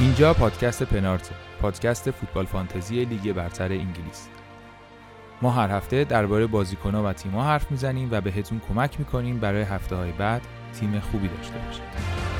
اینجا پادکست پنارت پادکست فوتبال فانتزی لیگ برتر انگلیس. ما هر هفته درباره بازیکنها و تیم‌ها حرف می‌زنیم و بهتون کمک می‌کنیم برای هفته های بعد تیم خوبی داشته باشید.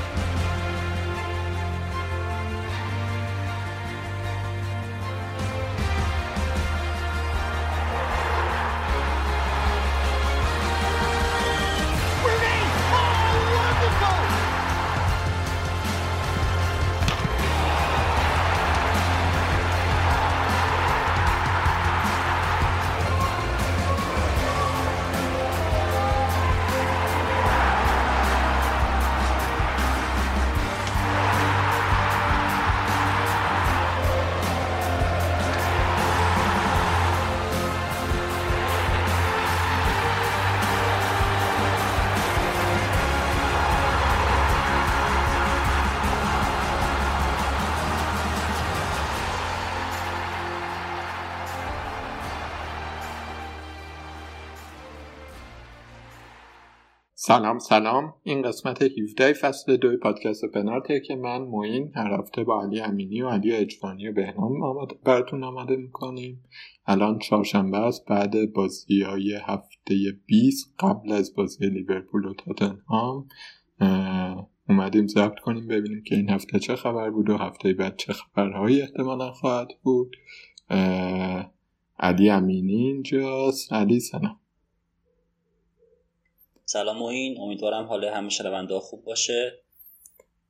سلام سلام. این قسمت 17 فصل دوی پادکست پنارته که من موین هر هفته با علی امینی و علی اجفانی و بهنام آمد براتون آماده می‌کنیم. الان چهارشنبه است. بعد بازی های هفته 20 قبل از بازی لیورپول و تاتنهام اومدیم ضبط کنیم ببینیم که این هفته چه خبر بود و هفته بعد چه خبرهایی احتمالا خواهد بود. علی امینی اینجاست. علی سلام. سلام این. امیدوارم حال همه شنونده خوب باشه.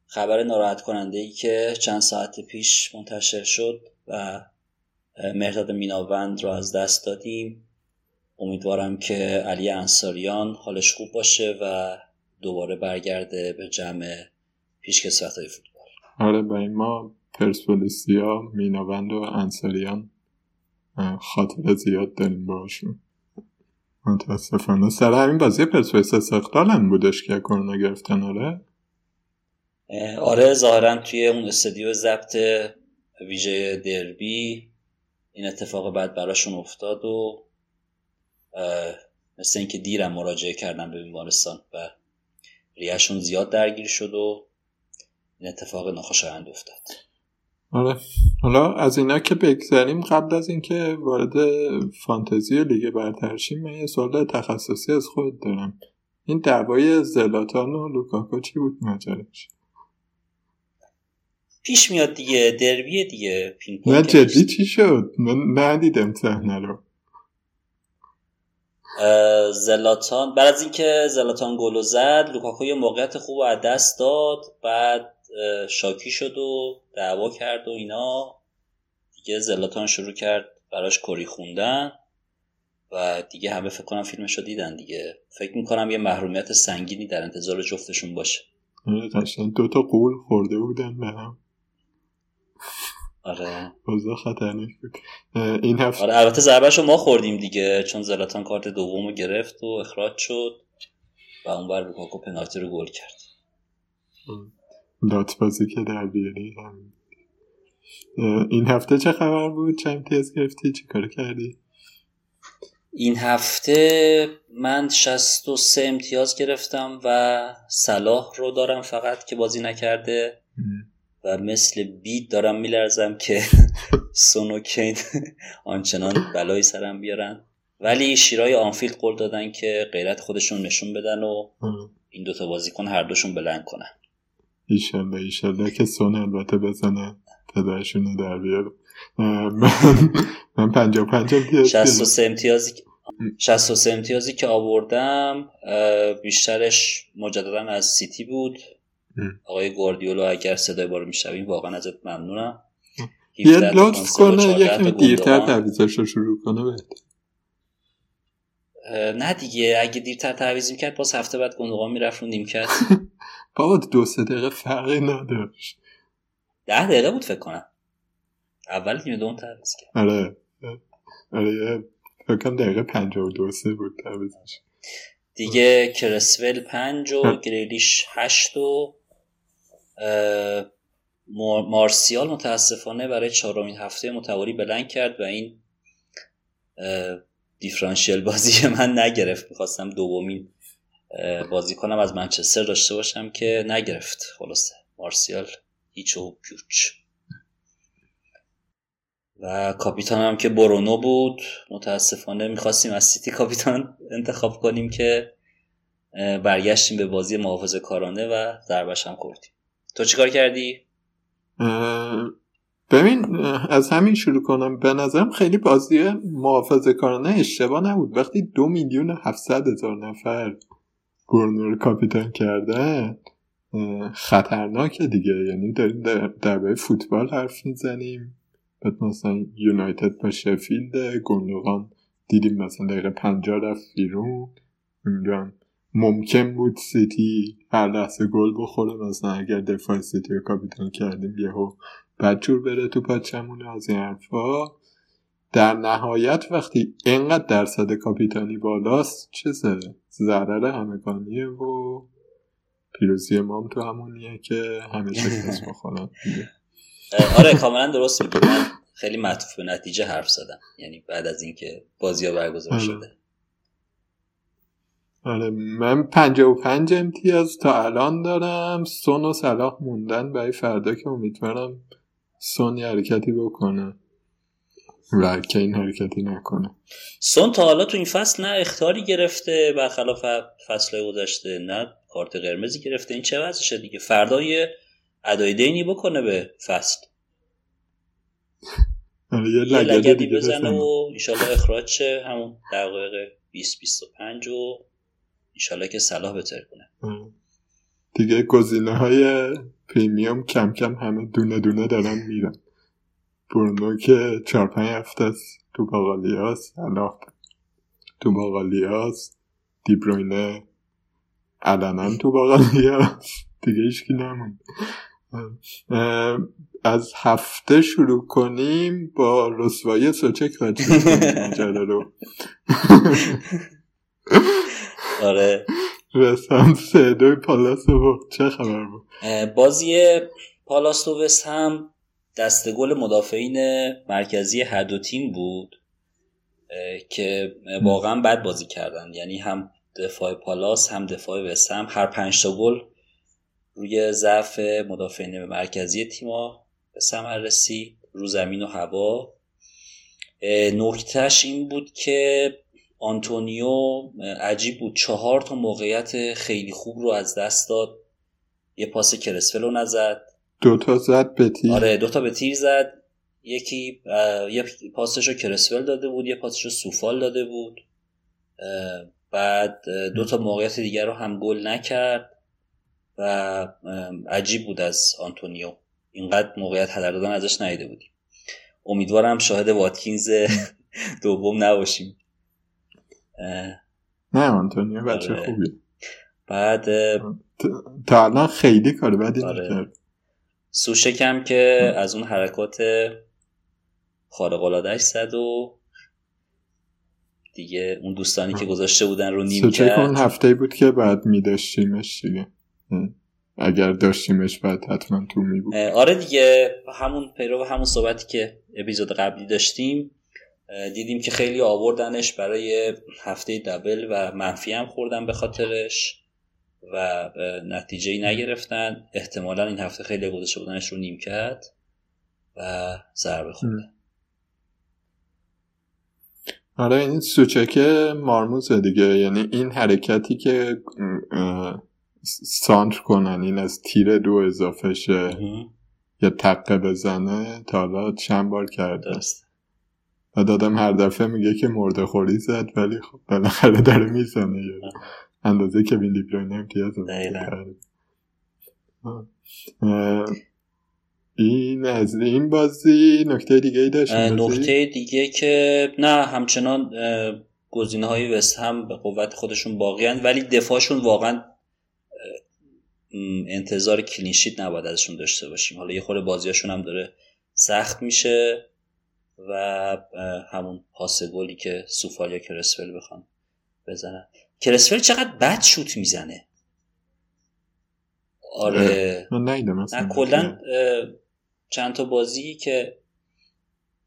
خبر ناراحت کننده ای که چند ساعت پیش منتشر شد و مرداد میناوند رو از دست دادیم. امیدوارم که علی انصاریان حالش خوب باشه و دوباره برگرده به جمع پیشکسوت های فوتبال. آره با ما پرسپولیسیا میناوند و انصاریان خاطر زیاد داریم باشون متاسفانه. سر همین بازی پرسپولیس استقلال هم بودش که کرونا گرفتن آره؟ آره ظاهرا توی اون استودیو ضبط ویژه دربی این اتفاق بعد براشون افتاد و مثل اینکه دیرم مراجعه کردن به بیمارستان و ریهشون زیاد درگیر شد و این اتفاق ناخوشایند افتاد. آره. حالا از اینا که بگذریم قبل از اینکه وارد فانتزی لیگ برتر شیم من یه سوال تخصصی از خودت دارم. این دعوای زلاتان و لوکاکو چی بود ماجراش پیش میاد دیگه دربیه دیگه نه جدی چی شد؟ من ندیدم صحنه رو. زلاتان بعد از اینکه زلاتان گلو زد لوکاکو یه موقعیت خوب از دست داد بعد شاکی شد و دعوا کرد و اینا. دیگه زلاتان شروع کرد براش کری خوندن و دیگه همه فکر کنم فیلمش رو دیدن دیگه. فکر می‌کنم یه محرومیت سنگینی در انتظار جفتشون باشه. آره، دو تا قول خورده بودن به هم. آره. اوضاع خطرناک بود. این هفته آره البته ضربهشو ما خوردیم دیگه چون زلاتان کارت دومو گرفت و اخراج شد و اون بر لوکاکو پنالتی رو گل کرد. لات بازی که در بیاری. این هفته چه خبر بود؟ چه امتیاز گرفتی؟ چه کار کردی؟ این هفته من 63 امتیاز گرفتم و صلاح رو دارم فقط که بازی نکرده و مثل بید دارم میلرزم که سونوکین آنچنان بلایی سرم بیارن. ولی شیرای آنفیلد قول دادن که غیرت خودشون نشون بدن و این دوتا بازیکن هر دوشون بلند کنن. ایشالله ایشالله که سون البته بزنه پدرشون رو در بیاره. من من پنجا پنجا امتیاز 63 امتیازی 63 امتیازی که آوردم بیشترش مجددا از سیتی بود. آقای گواردیولا اگر صدای بارو می‌شویم واقعا ازت ممنونم. یه لطف کنه یکم دیرتر تعویزش رو شروع کنه بهت. نه دیگه اگه دیرتر تعویض می‌کرد باز هفته بعد گندوقان می‌رفت رو نیمکت. بابا دو سه دقیقه فرقی نداشت. ده دقیقه بود فکر کنم. اول نیمه دوم تعویض کرد آره. آره فکر کنم دقیقه و دو سه بود تعویضش دیگه کرسول پنج و گریلیش هشت و مارسیال متاسفانه برای چهارمین هفته متوالی بلند کرد و این دیفرانشیل بازی من نگرفت. می‌خواستم دومین بازی کنم از منچستر داشته باشم که نگرفت. خلاصه. مارسیال هیچ و پیوچ و کاپیتان هم که برونو بود. متاسفانه می‌خواستیم از سیتی کاپیتان انتخاب کنیم که برگشتیم به بازی محافظ کارانه و ضربش هم کردیم تو چیکار کردی؟ ببین از همین شروع کنم. به نظرم خیلی بازی محافظ کارانه اشتباه نبود. وقتی دو میلیون هفتصد هزار نفر رو کاپیتان کرده خطرناکه دیگه. یعنی داریم در درباره فوتبال حرف می‌زنیم. بعد مثلا یونایتد با شفیلد گندوغان دیدیم مثلا دقیقه پنجاه رفت بیرون. میگم ممکن بود سیتی هر لحظه گل بخوره. مثلا اگر دفاع سیتی رو کاپیتان کردیم یهو بدجور بره تو پاچمون از این حرفا. در نهایت وقتی اینقدر درصد کاپیتانی بالاست چه ضرر همگانیه و پیروزی مام تو همونیه که همه شکست بخورن. آره کاملا درست میگی. من خیلی معطوف به نتیجه حرف زدم. یعنی بعد از اینکه بازی ها برگزار آره. شده. آره من پنجه و پنج امتیاز تا الان دارم. سون و صلاح موندن برای فردا که امیدوارم سون یه حرکتی بکنه. و که این حرکتی نکنه. سون تا حالا تو این فصل نه اختاری گرفته برخلاف فصل گذشته نه کارت قرمزی گرفته. این چه وضعشه دیگه؟ فردا یه ادای دینی بکنه به فصل. آره، یه لگدی بزنه و ایشالله اخراج شه. همون دقایق 20 25 و ایشالله که صلاح بتر کنه دیگه گزینه های پریمیوم کم کم همه دونه دونه دارن میرن. برونو که چهار پنج هفته است تو باقالیاس صلاح تو باقالیاس دیبروینه علنا تو باقالیاس دیگه ایشکی نمون از هفته شروع کنیم با رسوایی سوچک و رو. آره. رسم سه دوی پالاس بود چه خبر بود؟ بازی پالاس و هم دست گل مدافعین مرکزی هر دو تیم بود که واقعا بد بازی کردن. یعنی هم دفاع پالاس هم دفاع وست هم. هر پنج تا گل روی ضعف مدافعین مرکزی تیما به ثمر رسی رو زمین و هوا. نکتهش این بود که آنتونیو عجیب بود. چهار تا موقعیت خیلی خوب رو از دست داد. یه پاس کرسول رو نزد. دوتا زد به تیر. آره دوتا به تیر زد. یکی یه پاسش رو کرسول داده بود یه پاسش رو کوفال داده بود. بعد دوتا موقعیت دیگر رو هم گل نکرد و عجیب بود از آنتونیو. اینقدر موقعیت هدر دادن ازش نیده بودیم. امیدوارم شاهد واتکینز دوم نباشیم. نه آنتونیو بچه آره. خوبی بعد تا الان خیلی کار بدی آره. نکرد. سوشکم که از اون حرکات خارق العادهش زد و دیگه اون دوستانی که گذاشته بودن رو نیم کرد. اون هفته بود که بعد میداشتیمش دیگه. اگر داشتیمش بعد حتما تو می بود. آره دیگه همون پیرو همون صحبتی که اپیزود قبلی داشتیم دیدیم که خیلی آوردنش برای هفته دبل و منفی هم خوردن به خاطرش. و نتیجه نگرفتن. احتمالا این هفته خیلی گذاشته بودنش رو نیم کرد و ضربه خوردن آره این سوچک مارموزه دیگه. یعنی این حرکتی که سانتر کنن این از تیر دو اضافه شه یا تقه بزنه تا حالا چند بار کرده. و دادم هر دفعه میگه که مرده خوری زد ولی خب بالاخره داره می‌زنه. اندازه که بین دیبروینه امتیاز این از این بازی نکته دیگه ای داشت؟ نکته دیگه که نه همچنان گزینه های وست هم به قوت خودشون باقی ولی دفاعشون واقعا انتظار کلینشیت نباید ازشون داشته باشیم. حالا یه خورده بازیاشون هم داره سخت میشه و همون پاس گلی که سوفال یا کرسفل بخوان بزنن. کرسفل چقدر بد شوت می‌زنه. آره. من کلا چند تا بازی که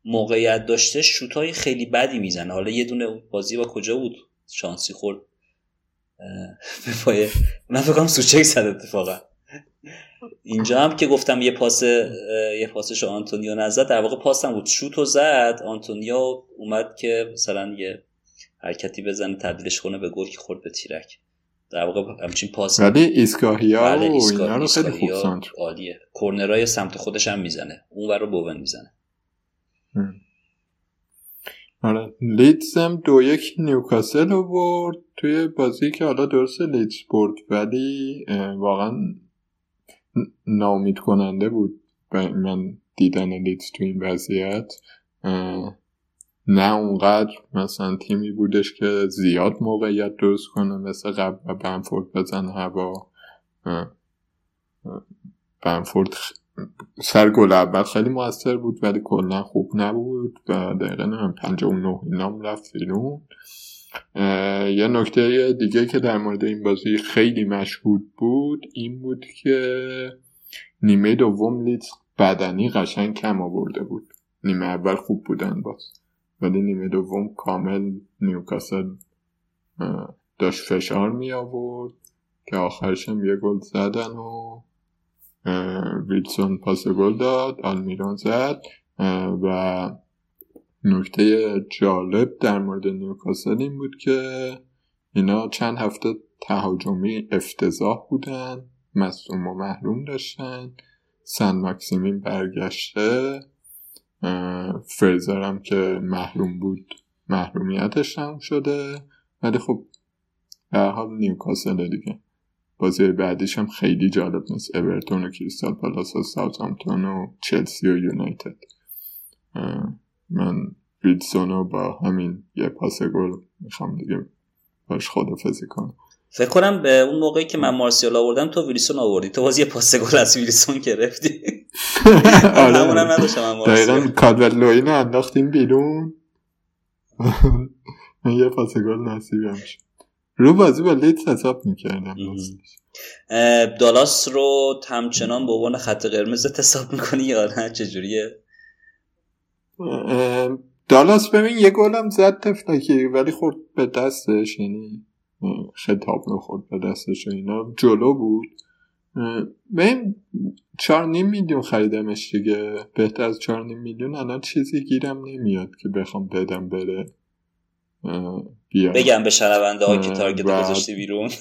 موقعیت داشته شوت های خیلی بدی می‌زنه. حالا یه دونه بازی با کجا بود؟ شانسی خورد. به پای من فکرم سوچک زد اتفاقا. اینجا هم که گفتم یه پاس یه پاسش آنتونیو نزد در واقع پاسم بود. شوت و زد آنتونیو اومد که مثلا یه حرکتی بزنه تبدیلش کنه به گل که خورد به تیرک. در واقع همچین پاس ولی ایسکاهیا بله اینا رو خیلی خوب سانتر. عالیه. کورنرای سمت خودش هم می‌زنه. اون رو بوون می‌زنه. آره لیدز هم دو یک نیوکاسل رو برد توی بازی که حالا درست لیدز برد ولی واقعا نامید کننده بود. من دیدن لیدز تو این وضعیت نه اونقدر مثلا تیمی بودش که زیاد موقعیت درست کنه مثل قبل و بنفورد بزن هوا. بنفورد سر گل اول خیلی موثر بود ولی کلا خوب نبود و دقیقه نه نه اینام رفت بیرون. یه نکته دیگه که در مورد این بازی خیلی مشهود بود این بود که نیمه دوم لیت بدنی قشنگ کم آورده بود. نیمه اول خوب بودن باز. ولی نیمه دوم کامل نیوکاسل داشت فشار می آورد که آخرش هم یه گل زدن و ویلسون پاس گل داد آلمیران زد و نکته جالب در مورد نیوکاسل این بود که اینا چند هفته تهاجمی افتضاح بودن مصوم و محروم داشتن سن مکسیمین برگشته فریزر هم که محروم بود محرومیتش هم شده. ولی خب در حال نیوکاسل دیگه. بازی بعدیش هم خیلی جالب نیست. اورتون و کریستال پالاس و ساوثهامپتون و چلسی و یونایتد. من ویلسون با همین یه پاس گل می‌خوام دیگه باش خدافزی کنم. فکر کنم به اون موقعی که من مارسیال آوردم تو ویلسون آوردی. تو باز یه پاس گل از ویلسون گرفتی. آره. همونم نداشتم دقیقا کالورت لوین انداختیم بیرون. یه پاس گل نصیبم شد. رو بازی با لیدز حساب می‌کردم. دالاس رو همچنان به عنوان خط قرمز حساب می‌کنی یا نه؟ چجوریه؟ دالاس ببین یه گلم زد تفلکی ولی خورد به دستش یعنی خطاب خورد به دستش اینا. جلو بود. ببین چهار نیم میلیون خریدمش دیگه. بهتر از چهار نیم میلیون الان چیزی گیرم نمیاد که بخوام بدم بره. بگم به شنونده ها که تارگت گذاشتی بیرون.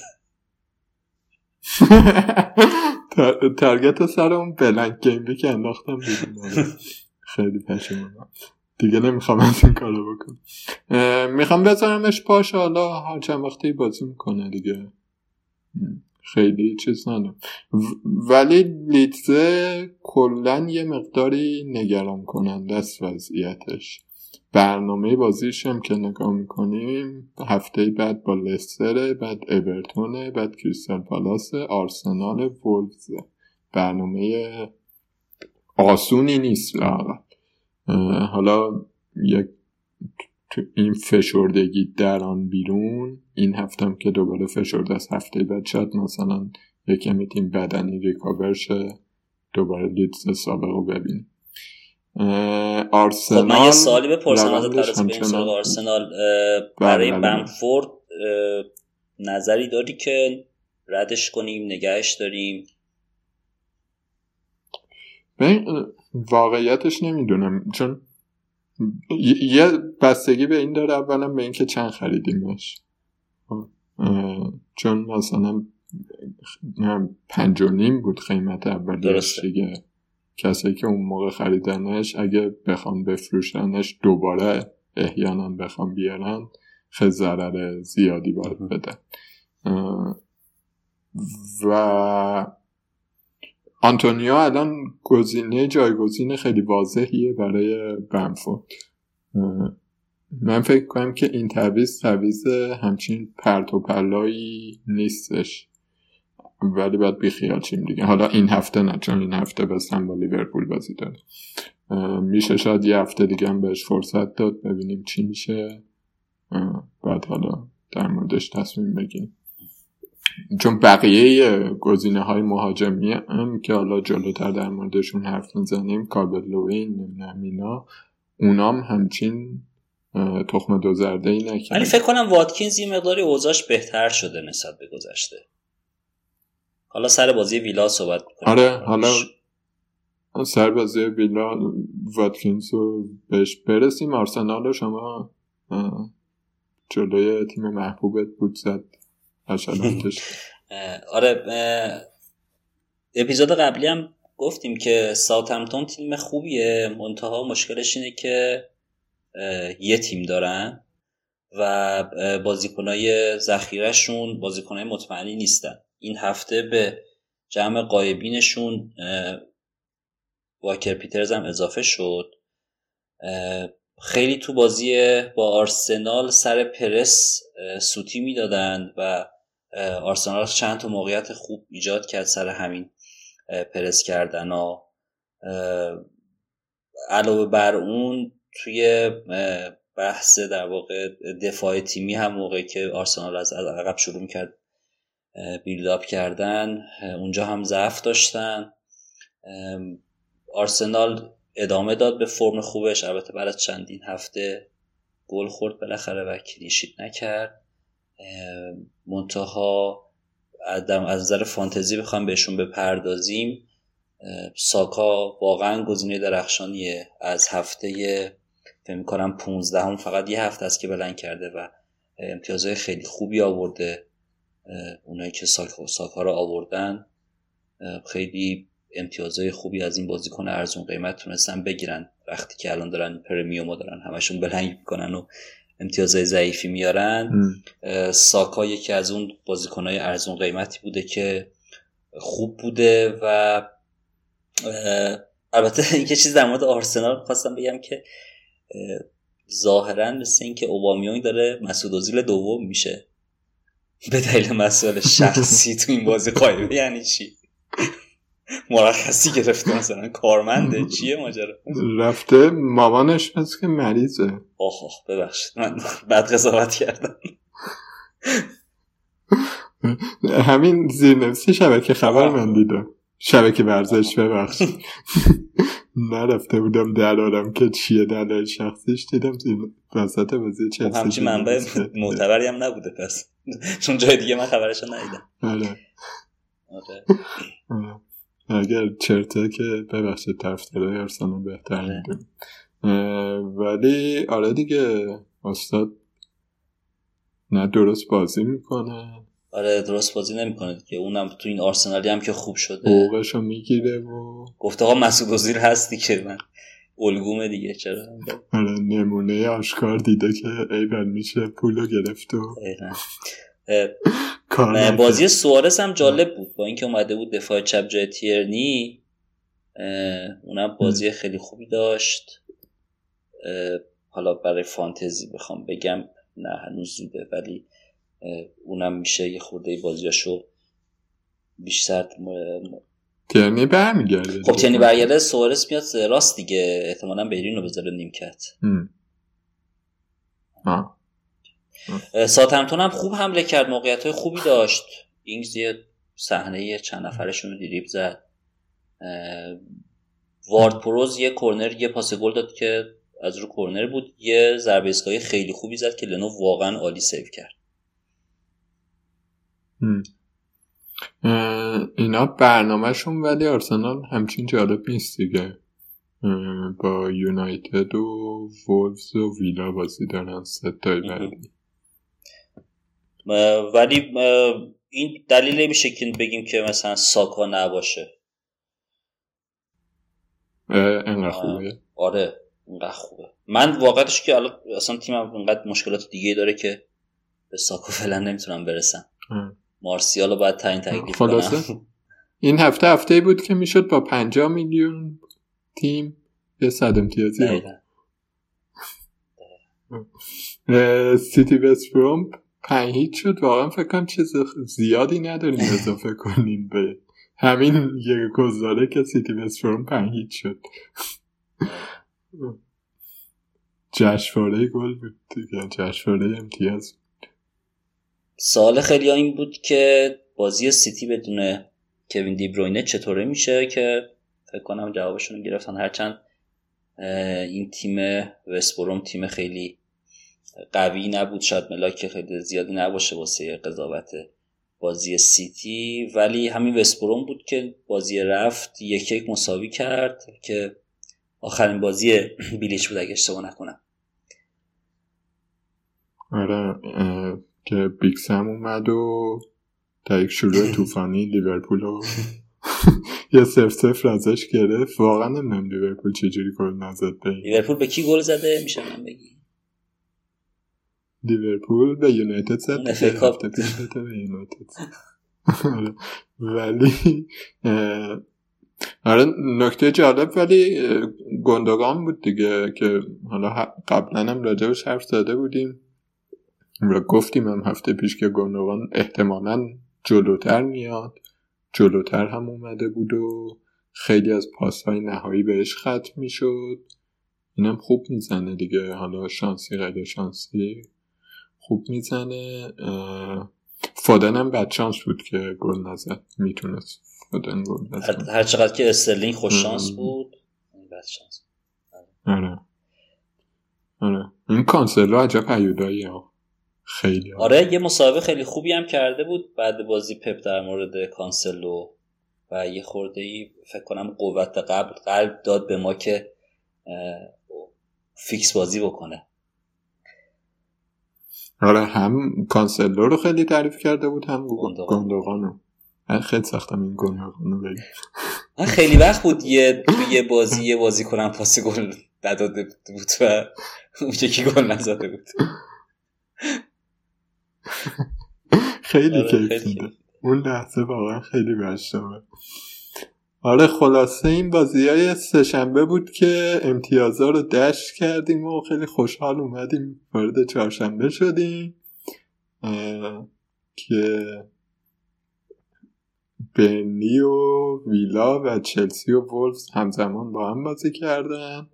تارگت سر اون بلنک گیم که انداختم بیرون. خیلی پشیمونم. دیگه نمی‌خوام از این کارو بکنم. می‌خوام بذارمش پاش حالا هر چند وقتی بازی می‌کنه دیگه. خیلی چیز ندارم. ولی لیتزه کلا یه مقداری نگران کننده است وضعیتش. برنامه بازیش هم که نگاه می‌کنیم هفته بعد با لستر بعد اورتونه بعد کریستال پالاس آرسنال وولفز. برنامه آسونی نیست. حالا یک این فشردگی در آن بیرون این هفتم که دوباره فشرده از هفته بعد شاید مثلا یک کمی تیم بدنی ریکاور شه دوباره لیدز سابق رو ببین آرسنال خب من یه سوالی بپرسم از آرسنال برای بله، بله. بنفورد نظری داری که ردش کنیم نگهش داریم؟ واقعیتش نمی‌دونم. چون یه بستگی به این داره اولا به اینکه چند خریدیمش. چون مثلا پنج و نیم بود قیمت اولش دیگه. کسایی که اون موقع خریدنش اگه بخوام بفروشنش دوباره احیانا بخوام بیارن خیلی ضرر زیادی باید بدن و آنتونیو الان گزینه جایگزین خیلی واضحیه برای بنفورد من فکر کنم که این تعویز تعویز همچین پرت و پلایی نیستش. ولی باید بیخیال چیم دیگه. حالا این هفته نه چون این هفته بستن با لیورپول بازی داره. میشه شاید یه هفته دیگه هم بهش فرصت داد ببینیم چی میشه. بعد حالا در موردش تصمیم بگیریم. چون بقیه گزینه های مهاجمی هم که حالا جلوتر در موردشون حرف می‌زنیم کاربت لوین نمی‌دونم اینا اونام همچین تخم دو زرده ای نکرد ولی فکر کنم واتکینز یه مقداری اوضاعش بهتر شده نسبت به گذشته. حالا سر بازی ویلا صحبت آره حالا سر بازی ویلا واتکینز رو بهش برسیم. آرسنال شما جلوی تیم محبوبت بود زد. آره اپیزود قبلی هم گفتیم که ساوثهمپتون تیم خوبیه. منتها مشکلش اینه که یه تیم دارن و بازیکنهای ذخیرهشون بازیکنهای مطمئنی نیستن. این هفته به جمع قایبینشون واکر پیترز هم اضافه شد. خیلی تو بازی با آرسنال سر پرس سوتی می‌دادن و آرسنال چند تا موقعیت خوب ایجاد کرد سر همین پرس کردن ها. علاوه بر اون توی بحث در واقع دفاع تیمی هم موقعی که آرسنال از عقب شروع کرد بیلداپ کردن اونجا هم ضعف داشتن. آرسنال ادامه داد به فرم خوبش البته بعد چندین هفته گل خورد بالاخره و کلیشیت نکرد. منتها از نظر فانتزی بخوام بهشون بپردازیم. ساکا واقعا گزینه درخشانیه. از هفته فکر می‌کنم 15 هم فقط یه هفته است که بلند کرده و امتیازهای خیلی خوبی آورده. اونایی که ساکا, ساکا رو آوردن خیلی امتیازهای خوبی از این بازیکن ارزون قیمت تونستن بگیرن. وقتی که الان دارن پرمیومو دارن همشون بلنگ می‌کنن و امتیازهای ضعیفی میارن. ساکا یکی از اون بازیکنهای ارزون قیمتی بوده که خوب بوده و البته یه چیز در مورد آرسنال خواستم بگم که ظاهرا مثل اینکه اوبامیونگ داره مسعود اوزیل دوم میشه. به دلیل مسائل شخصی تو این بازی قایبه یعنی چی؟ مرخصی گرفته. مثلا کارمنده چیه ماجرا؟ رفته مامانش مثل که مریضه. آخ آخ ببخشید. من بد قضاوت کردم. همین زیرنویسی شبکه خبر من دیدم. شبکه ورزش ببخش نرفته بودم دلالم که چیه دلال شخصیش دیدم وسط بازی چلسی همچین منبع معتبری هم نبوده پس چون جای دیگه من خبرشو ندیدم. آره. آره. اگر چرته که ببخشید طرفدارای ارسنال بهتر آره. ولی آره دیگه استاد نه درست بازی می‌کنه. آره درست بازی نمی‌کنه که اونم تو این آرسنالی هم که خوب شده. حقوقشو می‌گیره و گفته ها مسعود وزیر هستی که من. الگومه دیگه چرا؟ آره نمونه آشکار دیده که ایول میشه پولو گرفت و بازی سوارس هم جالب بود. با اینکه اومده بود دفاع چپ جای تیرنی اونم بازی خیلی خوبی داشت. حالا برای فانتزی بخوام بگم نه هنوز زوده ولی اونم میشه یه خورده بازیاشو بیشتر تیرنی برمیگرده. خب تیرنی برگرده سوارس میاد راست دیگه. احتمالا بیرین رو بذاره نیمکت. ساتمتون هم خوب حمله کرد موقعیت های خوبی داشت. اینگز یه صحنه چند نفرشون رو دیریب زد. وارد پروز یه کورنر یه پاس گل داد که از رو کورنر بود. یه ضربه خیلی خوبی زد که لنو واقعا عالی سیو کرد. اینا برنامهشون ولی آرسنال همچین جالب نیست دیگه. با یونایتد و وولز و ویلا بازی دارن سه تای بعدی. ولی این دلیل میشه که بگیم که مثلا ساکا نباشه. انقدر خوبه. آره انقدر خوبه. من واقعتش که اصلا تیمم انقدر مشکلات دیگه داره که به ساکا فعلا نمی‌تونم برسم. مارسیال رو باید تعیین تکلیف کنم. این هفته هفته بود که می‌شد با 50 میلیون تیم یه صد امتیازی سیتی وست پنج هیچ شد. واقعا فکر کنم چیز زیادی نداریم اضافه کنیم به همین یک گزاره که سیتی وست بروم پنج هیچ شد. جشنواره گل بود دیگه جشنواره امتیاز. سال خیلی این بود که بازی سیتی بدون کوین دیبروینه چطوره میشه که فکر کنم جوابشون گرفتن. هرچند این تیم وستبروم تیم خیلی قوی نبود. شاید ملاک خیلی زیادی نباشه واسه قضاوت بازی سیتی. ولی همین وستبروم بود که بازی رفت یک یک مساوی کرد که آخرین بازی بیلیچ بود اگه اشتباه نکنم. آره که بیکسم اومد و در یک شروع طوفانی لیورپول رو یه سف سفر ازش گرفت. واقعا نمی‌دونم لیورپول چجوری گل نزد به لیورپول به کی گل زده؟ میشه من بگی. لیورپول به یونایتد زد. هفته پیش به یونایتد آره. ولی آره نکته جالب ولی گندگان بود دیگه که حالا قبلا هم راجبش حرف زده بودیم و گفتیم هم هفته پیش که گندگان احتمالا جلوتر میاد. جلوتر هم اومده بود و خیلی از پاسهای نهایی بهش ختم می‌شد. اینم خوب می‌زنه دیگه. حالا شانسی غیر شانسی. خوب می‌زنه. فادن هم بد شانس بود که گل نزد. می‌تونست فادن گل نزد. هر چقدر که استرلینگ خوش شانس بود بد شانس آره. آره. این کانسلو عجب پیودایی ها. خیلی آره یه مسابقه خیلی خوبی هم کرده بود. بعد بازی پپ در مورد کانسلو و یه خورده ای فکر کنم قوت قبل قلب داد به ما که فیکس بازی بکنه. آره هم کانسلو رو خیلی تعریف کرده بود هم گندوغانو من خیلی سختم این گندوغانو بگم. من خیلی وقت بود یه یه بازی یه بازی کنم پاس گل نداده بود و اون کی گل نزده بود. خیلی آره، کیف اون لحظه واقعا خیلی بشتامه آره خلاصه این بازی های سهشنبه بود که امتیازها رو دشت کردیم و خیلی خوشحال اومدیم وارد چهارشنبه شدیم که بنی و ویلا و چلسی و وولفز همزمان با هم بازی کردن.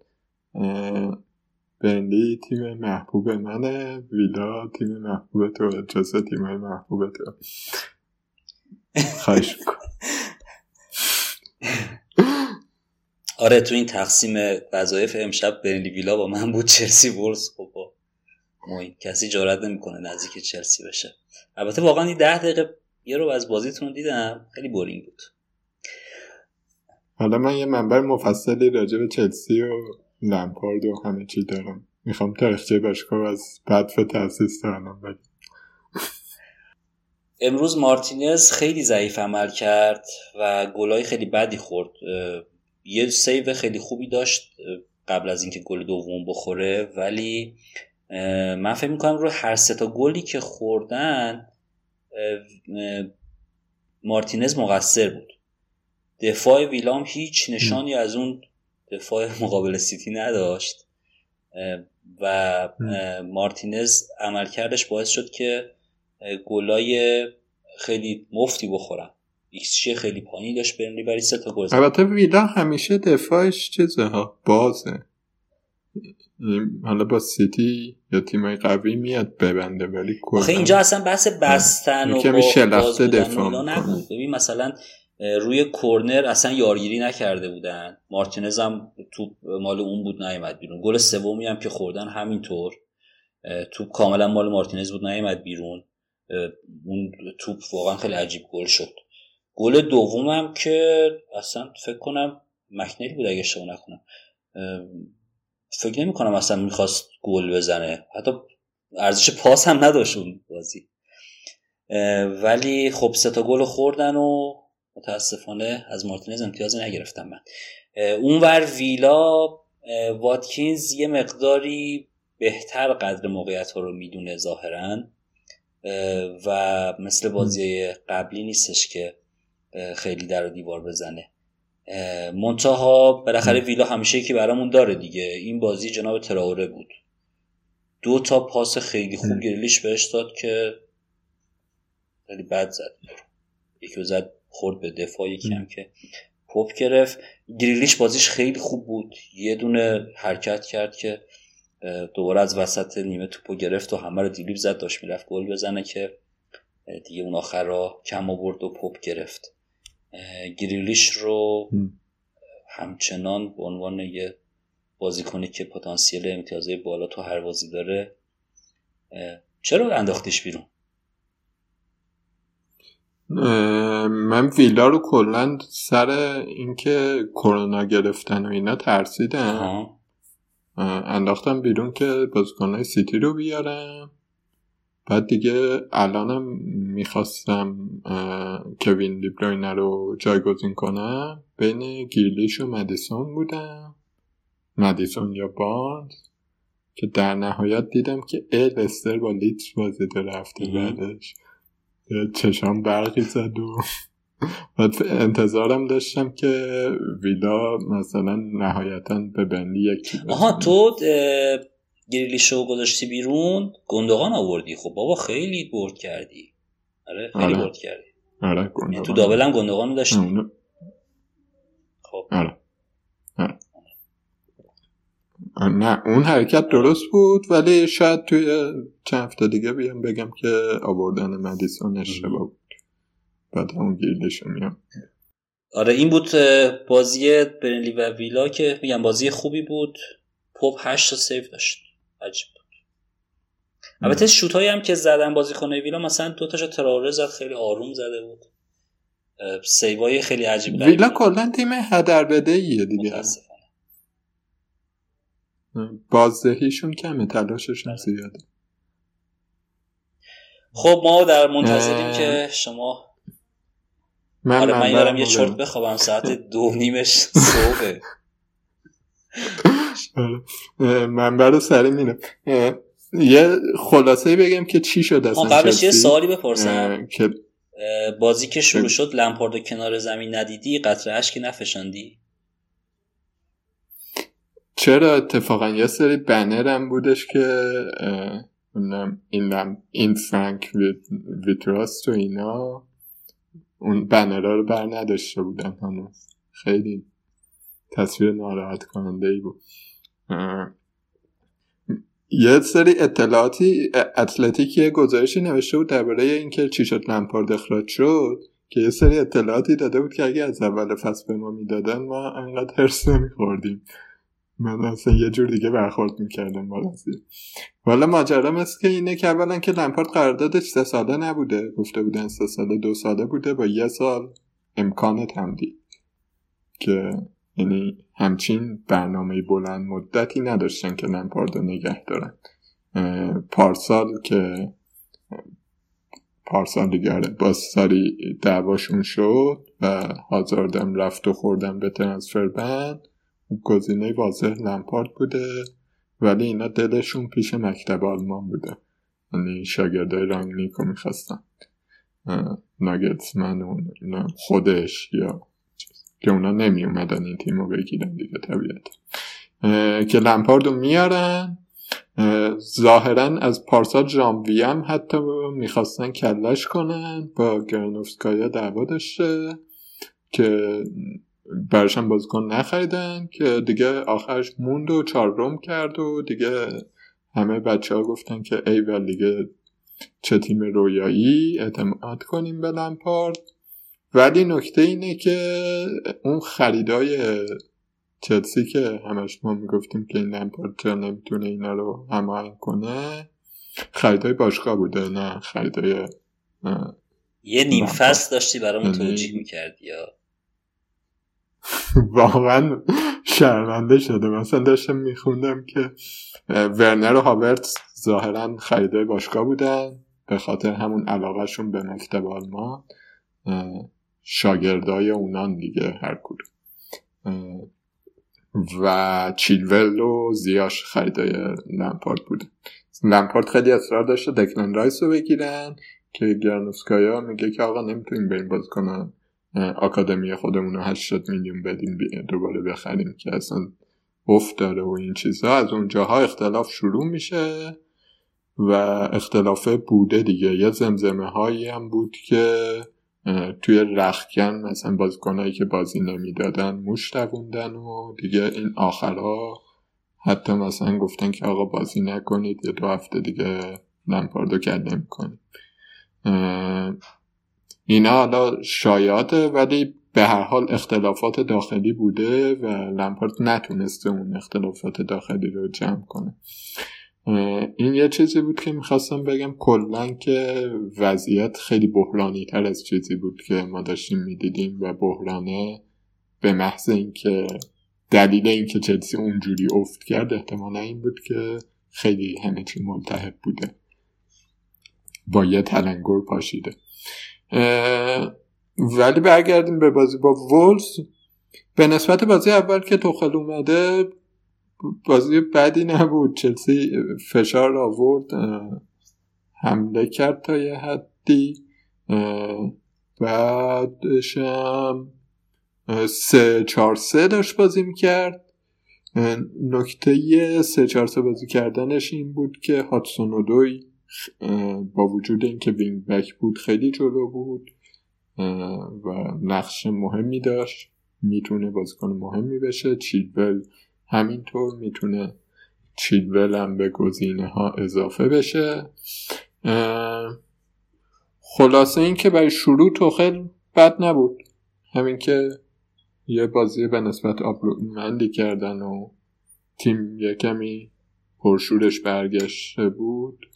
بنلی تیم محبوب منه ویلا تیم محبوب تو اجازه تیم محبوب تو. خواهش آره تو این تقسیم وظایف امشب برنلی ویلا با من بود چلسی ورز خب با کسی جارت نمی‌کنه نزدیک چلسی بشه. البته واقعا این ده دقیقه یه رو از بازیتون دیدم. خیلی بورینگ بود. حالا من یه منبر مفصلی راجع به چلسی و لمپارد و همه چی دارم. می‌خوام تاریخچه باشگاه از بدف تاسیس دارم بگم امروز مارتینز خیلی ضعیف عمل کرد و گلای خیلی بدی خورد. یه سیو خیلی خوبی داشت قبل از اینکه گل دوم بخوره. ولی من فکر می‌کنم رو هر سه تا گلی که خوردن مارتینز مقصر بود. دفاع ویلام هیچ نشانی از اون دفاع مقابل سیتی نداشت. و مارتینز عملکردش باعث شد که گلای خیلی مفتی بخورن. ایکس خیلی پایینی داشت برنلی برای سه تا گل البته ویلا همیشه دفاعش چیزه ها؟ بازه. حالا با سیتی یا تیمای قوی میاد ببنده ولی آخه اینجا اصلا بحث بستن و باز دفاع نبود. ببین مثلا روی کورنر اصلا یارگیری نکرده بودن. مارتینز هم توپ مال اون بود نیومد بیرون. گل سومی هم که خوردن همینطور. توپ کاملا مال مارتینز بود نیومد بیرون. اون توپ واقعا خیلی عجیب گل شد. گل دومم که اصلا فکر کنم مکنیل بود اگه اشتباه نکنم. فکر نمی کنم اصلا می‌خواست گل بزنه. حتی ارزش پاس هم نداشت اون بازی. ولی خب سه تا گل خوردن و متاسفانه از مارتینز امتیازی نگرفتم من. اونور ویلا واتکینز یه مقداری بهتر قدر موقعیت ها رو می‌دونه ظاهرا. و مثل بازی قبلی نیستش که خیلی در دیوار بزنه. منتها بالاخره ویلا همیشه که برامون داره دیگه. این بازی جناب تراوره بود. دو تا پاس خیلی خوب گریلیش بهش داد که خیلی بد زد. یکی زد خورد به دفاع یکی هم که پاپ گرفت. گریلیش بازیش خیلی خوب بود. یه دونه حرکت کرد که دوباره از وسط نیمه توپو گرفت و همه رو دیلیب زد داشت می‌رفت گل بزنه که دیگه اون آخر را کم آورد و پاپ گرفت. گریلیش رو همچنان به عنوان یه بازیکنی که پتانسیل امتیازه بالا تو هر بازی داره چرا انداختیش بیرون؟ من ویلا رو کلا سر اینکه کرونا گرفتن و اینا ترسیدم. انداختم بیرون که بازیکنهای سیتی رو بیارم. بعد دیگه الانم می‌خواستم کوین دیبروینه رو جایگزین کنم. بین گریلیش و مدیسون بودم. مدیسون یا باند که در نهایت دیدم که لستر با لیدز بازی رفته. بعدش چشام برقی زد و انتظارم داشتم که ویلا مثلا نهایتا به بندی یکی آها تو گریلی شو گذاشتی بیرون؟ گندگان آوردی؟ خب بابا خیلی برد کردی. آره خیلی آره. برد کردی. آره یعنی تو دابل هم گندگان داشتی؟ خب. آره. آره. نه اون حرکت درست بود ولی شاید توی چند هفته دیگه بیام بگم که آوردن مدیسون اشتباه بود. بعد اون گیردشون میام. آره این بود بازی برنلی و ویلا که میگم بازی خوبی بود. پاپ 8 تا سیو داشت. عجیب بود. البته شوت هایی هم که زدن بازیکن ویلا مثلا دو تاشو تراوره زد خیلی آروم زده بود. سیوای خیلی عجیب ویلا کلا تیم هدر بده ایه دیگه بازدهیشون کمه تلاششون بله. زیاده. خب ما در منتظریم که شما من آره من یارم یه چرت بخوابم ساعت دو نیمش صبحه. آره. من برای سری میرم یه خلاصه بگم که چی شد اصلا قبلش یه سوالی بپرسم. که بازی که شروع شد لمپارد کنار زمین ندیدی قطره اشکی نفشاندی؟ چرا اتفاقا یه سری بنر هم بودش که این این فرانک ویتراست و اینا؟ اون بنرها رو بر نداشته بودن هنوز. خیلی تصویر ناراحت کننده ای بود یه سری اطلاعاتی اتلتیکی گزارشی نوشته بود درباره اینکه چی شد لمپارد اخراج شد که یه سری اطلاعاتی داده بود که اگه از اول فصل به ما می‌دادن ما انقدر هرس نمیخوردیم. من اصلا یه جور دیگه برخورد می‌کردم با والا ماجرا مثل که اینه که اولا که لمپارد قراردادش سه ساله نبوده. گفته بودن سه ساله دو ساله بوده. با یه سال امکان تمدید. که یعنی همچین برنامه بلند مدتی نداشتن که لمپارد رو نگه دارن. پارسال که پارسال دیگه با ساری دعواشون شد و هازاردم رفت و خوردن به ترانسفر بند. گزینه واضح لمپارد بوده ولی اینا دلشون پیش مکتب آلمان بوده. یعنی شاگردای رانگنیکو می‌خواستن. ناگتسمن و خودش یا که اونا نمی اومدن این تیم رو بگیرن دیگه طبیعت که لمپارد رو میارن ظاهرا از پارسال ژانویه هم حتی می‌خواستن کلش کنن با گرنوفسکایا دعوا داشته که برشم بازیکن نخریدن که دیگه آخرش موند و چهارم کرد و دیگه همه بچه ها گفتن که ای ول دیگه چه تیم رویایی اعتماد کنیم به لمپارد. ولی نکته اینه که اون خریدای چلسی که همش ما می‌گفتیم که این لمپارد چرا نمی‌تونه اینا رو هماهنگ کنه خریدای باشگاه بوده نه خریدای یه نیم فصل داشتی برامون یعنی توجیه می‌کردی یا؟ واقعا شرمنده شده. مثلا داشتم میخوندم که ورنر و هاورت ظاهرا خریده باشگاه بودن. به خاطر همون علاقهشون به مکتب آلمان. شاگردای اونان دیگه هر کدوم. و چیلول و زیاش خریدای لمپارد بوده لمپارد خیلی اصرار داشته دکلن رایس رو بگیرن که گرنوسکایا میگه که آقا نمی‌تونیم بریم باز کنن آکادمی خودمون رو 80 میلیون بدیم دوباره بخریم که اصلا افت داره و این چیزها از اونجاها اختلاف شروع میشه و اختلاف بوده دیگه. یه زمزمه هایی هم بود که توی رخکن مثلا بازیکنهایی که بازی نمی‌دادن موش دووندن و دیگه این آخرها حتی مثلا گفتن که آقا بازی نکنید یه دو هفته دیگه لمپاردو کرده می‌کنید اینا حالا شایاده ولی به هر حال اختلافات داخلی بوده و لمپارد نتونسته اون اختلافات داخلی رو جمع کنه. این یه چیزی بود که می‌خواستم بگم. کلا که وضعیت خیلی بحرانی تر از چیزی بود که ما داشتیم می‌دیدیم و بحرانه به محض اینکه دلیل اینکه چلسی اونجوری افت کرد احتمالا این بود که خیلی همه چی ملتهب بوده. با یه تلنگر پاشیده. ولی برگردیم به بازی با وولز. به نسبت بازی اول که توخل اومده بازی بدی نبود. چلسی فشار آورد حمله کرد تا یه حدی بعدشم سه چار سه داشت بازی می‌کرد. نکته سه چار سه بازی کردنش این بود که هاتسون و دوی با وجود اینکه وینگ بک بود خیلی جلو بود و نقش مهمی داشت. می‌تونه بازیکن مهمی بشه. چیلول همینطور می‌تونه چیلول هم به گزینه ها اضافه بشه. خلاصه این که برای شروع توخل بد نبود. همین که یه بازی به نسبت مندی کردن و تیم یه کمی پرشورش برگشته بود.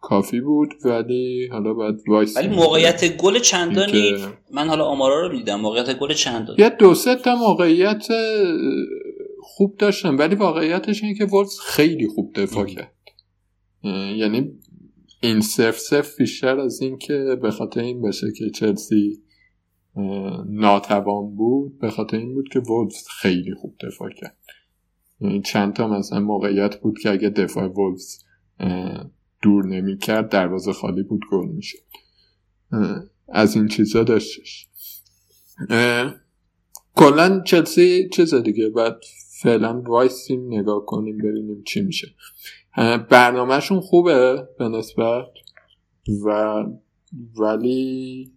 کافی بود ولی حالا باید وایسیم ولی موقعیت گل چندانی من حالا آمارا رو میدم موقعیت گل چندانی؟ یه دو سه تا موقعیت خوب داشتن ولی واقعیتش اینه که وولز خیلی خوب دفاع کرد. یعنی این سف سف بیشتر از این که به خاطر این باشه که چلسی ناتوان بود به خاطر این بود که وولز خیلی خوب دفاع کرد. یعنی چند تا مثلا موقعیت بود که اگه دفاع وولز دور نمی کرد دروازه خالی بود گل می‌شد. از این چیزا داشتش. کلا چلسی چیز دیگه بعد فعلا وایسیم نگاه کنیم ببینیم چی میشه. برنامهشون خوبه به نسبت و ولی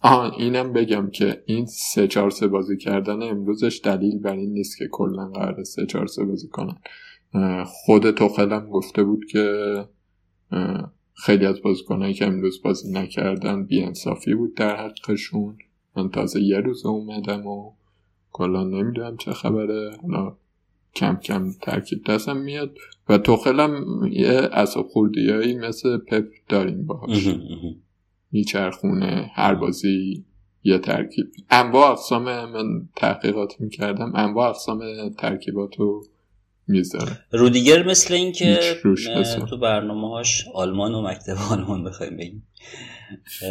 آه اینم بگم که این سه چهار سه بازی کردن امروزش دلیل بر این نیست که کلا قرار سه چهار سه بازی کنن. خود توخلم گفته بود که خیلی از بازیکنهایی که امروز بازی نکردن بیانصافی بود در حقشون. من تازه یه روز اومدم و کلا نمی‌دونم چه خبره. حالا کم کم ترکیب دستم میاد. و توخلم یه اصاب خوردیایی مثل پپ داریم باهاش. میچرخونه هر بازی یه ترکیب. انواع اقسام من تحقیقات می‌کردم. انواع اقسام ترکیبات رو می‌ذاره رودیگر مثل این که تو برنامه هاش آلمان و مکتب آلمان بخوایم بگیم.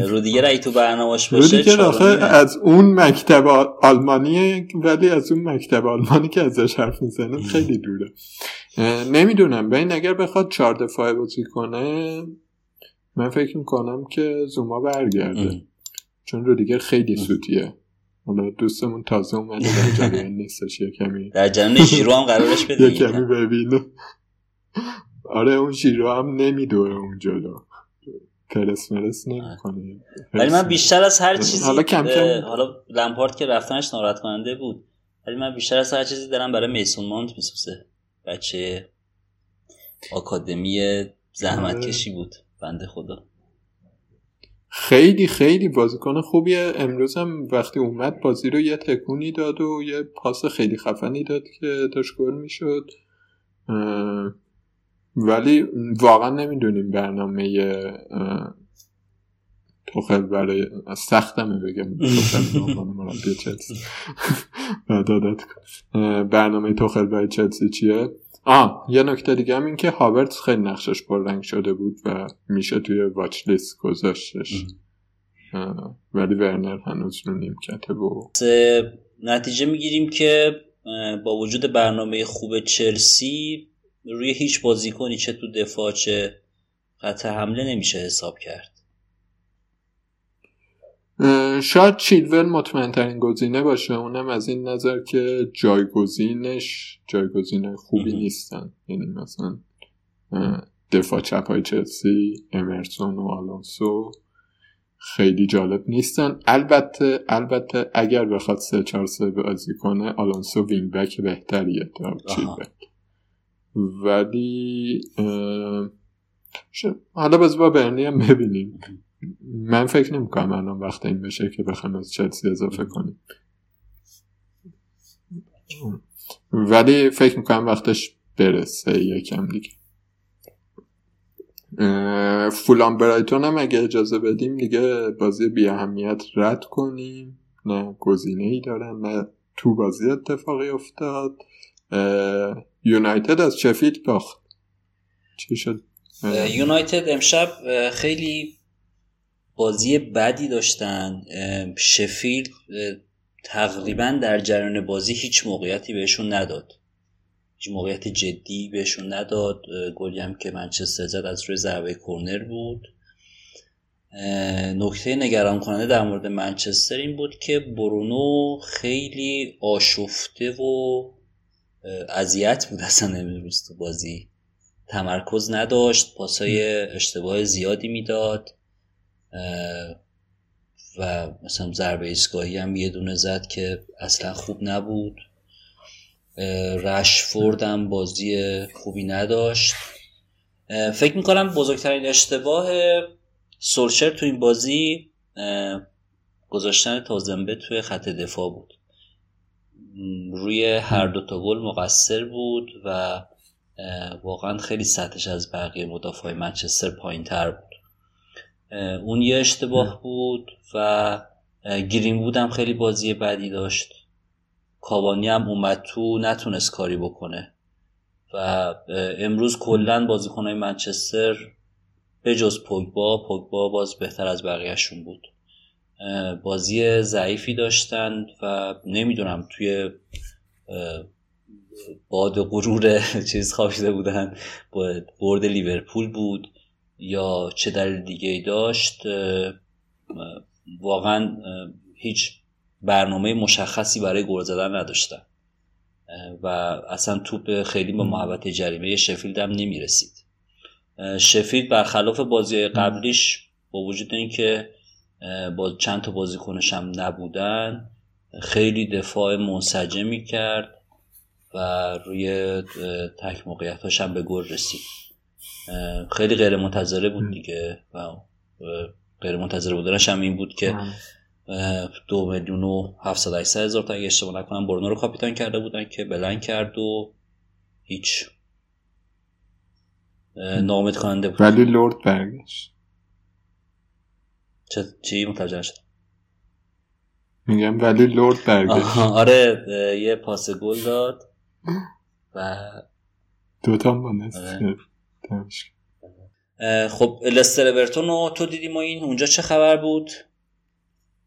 رودیگر ای تو برنامهاش باشه رودیگر آخه از اون مکتب آلمانیه ولی از اون مکتب آلمانی که ازش حرف می‌زنه خیلی دوره. نمی‌دونم. بین اگر بخواد چهار دفاعه بازی کنه من فکر می‌کنم که زوما برگرده. چون رودیگر خیلی سوتیه. حالا دوستمون تازه اومده در جریان نیستش یه کمی. در جریان شیرو هم قرارش بده یه کمی ببینه. آره اون شیرو هم نمیدوره اون جلو. پرس مرس نمی‌کنه. ولی من بیشتر از هر چیزی حالا کم کم حالا لمپارد که رفتنش ناراحت کننده بود. ولی من بیشتر از هر چیزی دارم برای میسون مانت میسوسه بچه آکادمی زحمت آره. کشی بود. بنده خدا. خیلی خیلی بازیکن خوبیه. امروز هم وقتی اومد بازی رو یه تکونی داد و یه پاس خیلی خفنی داد که داشت گل می‌شد. ولی واقعا نمی‌دونیم برنامه توخل برای سختمه بگم برنامه توخل برای چلسی چیه؟ آه. یه نکته دیگه هم این که هاورتس خیلی نقشش رنگ شده بود و میشه توی واچ لیست گذاشتش. ولی ورنر هنوز رو نیمکته و نتیجه می‌گیریم که با وجود برنامه خوب چلسی روی هیچ بازیکنی چه تو دفاع چه قطع حمله نمیشه حساب کرد. شاید چیلول مطمئن ترین گزینه باشه. اونم از این نظر که جایگزینش جایگزین خوبی نیستن. یعنی مثلا دفاع چپ های چلسی امرسون و آلونسو خیلی جالب نیستن. البته البته اگر بخواد سه چهار سه بازی کنه آلونسو وینگ بک بهتریه تا چیلول. ولی حالا باز با برنی هم ببینیم. من فکر نمی کنم الان وقت این بشه که بخوایم از چلسی اضافه کنیم. ولی فکر می‌کنم وقتش برسه یکم دیگه. فولان برایتون هم اگه اجازه بدیم دیگه بازی بی اهمیت رد کنیم. نه گزینه ای دارن نه تو بازی اتفاقی افتاد. یونایتد از چفیلد باخت. چی شد؟ یونایتد امشب خیلی بازی بدی داشتن شفیلد تقریبا در جریان بازی هیچ موقعیتی بهشون نداد. هیچ موقعیت جدی بهشون نداد. گلی هم که منچستر زد از روی ضربه کرنر بود. نکته نگران کننده در مورد منچستر این بود که برونو خیلی آشفته و اذیت بود اصلا امروز تو بازی. تمرکز نداشت پاسای اشتباه زیادی می‌داد. و مثلا ضربه ایستگاهی هم یه دونه زد که اصلا خوب نبود. رشفورد هم بازی خوبی نداشت. فکر می‌کنم بزرگترین اشتباه سولشر تو این بازی گذاشتن تازنبه توی خط دفاع بود. روی هر دو تا گل مقصر بود و واقعا خیلی سطحش از بقیه مدافع منچستر پایین تر بود. اون یه اشتباه بود و گرین بود هم خیلی بازی بدی داشت. کابانی هم اومد تو نتونست کاری بکنه. و امروز کلا بازیکنهای منچستر به جز پوگبا پوگبا باز بهتر از بقیهشون بود. بازی ضعیفی داشتن و نمی‌دونم توی باد غرور چیز خوابیده بودن برد لیورپول بود. یا چه دلیل دیگه ای داشت واقعا هیچ برنامه مشخصی برای گل زدن نداشتن. و اصلا توپ خیلی به محبت جریمه شفیلد هم نمی‌رسید. شفیلد برخلاف بازی قبلیش با وجود اینکه با چند تا بازیکنش هم نبودن خیلی دفاع منسجمی کرد و روی تک موقعیتاش هم به گل رسید. خیلی غیر منتظره بود دیگه و غیر منتظره بودنش هم این بود که دو میلیون و هفتصد هزار تا اگه اشتباه نکنم برونو رو کاپیتان کرده بودن که بلند کرد و هیچ نامد کننده بود. ولی لورد برگشت. چه چی؟ متوجه شد میگم ولی لورد برگشت. آره یه پاس گل داد و دوتا با خب لستر اورتون رو تو دیدی ما این اونجا چه خبر بود؟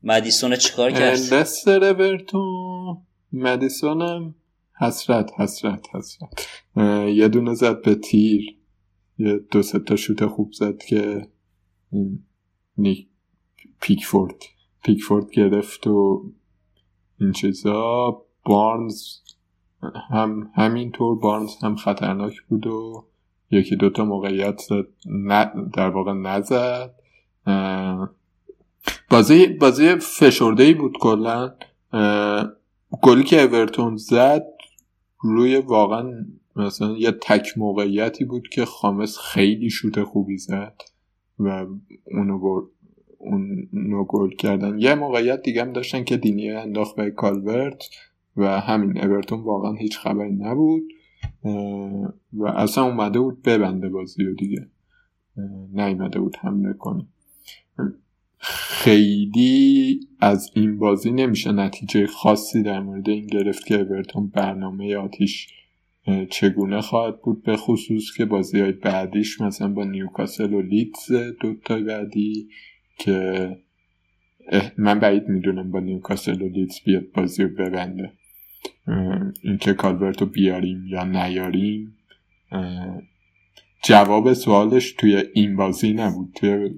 مدیسون چیکار کرد؟ لستر اورتون مدیسون هم حسرت حسرت حسرت. یه دونه زد به تیر. یه دو تا شوت خوب زد که نیک پیکفورد پیکفورد گرفت و این چیزا. بارنز هم همینطور بارنز هم خطرناک بود و یکی دوتا موقعیت در واقع نزد. بازی بازی فشرده ای بود کلا. گلی که اورتون زد روی واقعا مثلا یه تک موقعیتی بود که خامس خیلی شوت خوبی زد و اونو گل اونو گل کردن. یه موقعیت دیگه هم داشتن که دینی انداخت به کالورت و همین اورتون واقعا هیچ خبری نبود. و اصلا اومده بود ببنده بازی و دیگه. نیومده بود حمله کنه. خیلی از این بازی نمیشه نتیجه خاصی در مورد این گرفت که اورتون برنامه آتیش چگونه خواهد بود به خصوص که بازی های بعدیش مثلا با نیوکاسل و لیدز دوتای بعدی که من بعید می‌دونم با نیوکاسل و لیدز بیاد بازی رو ببنده. اینکه کالورت رو بیاریم یا نیاریم جواب سوالش توی این بازی نبود. توی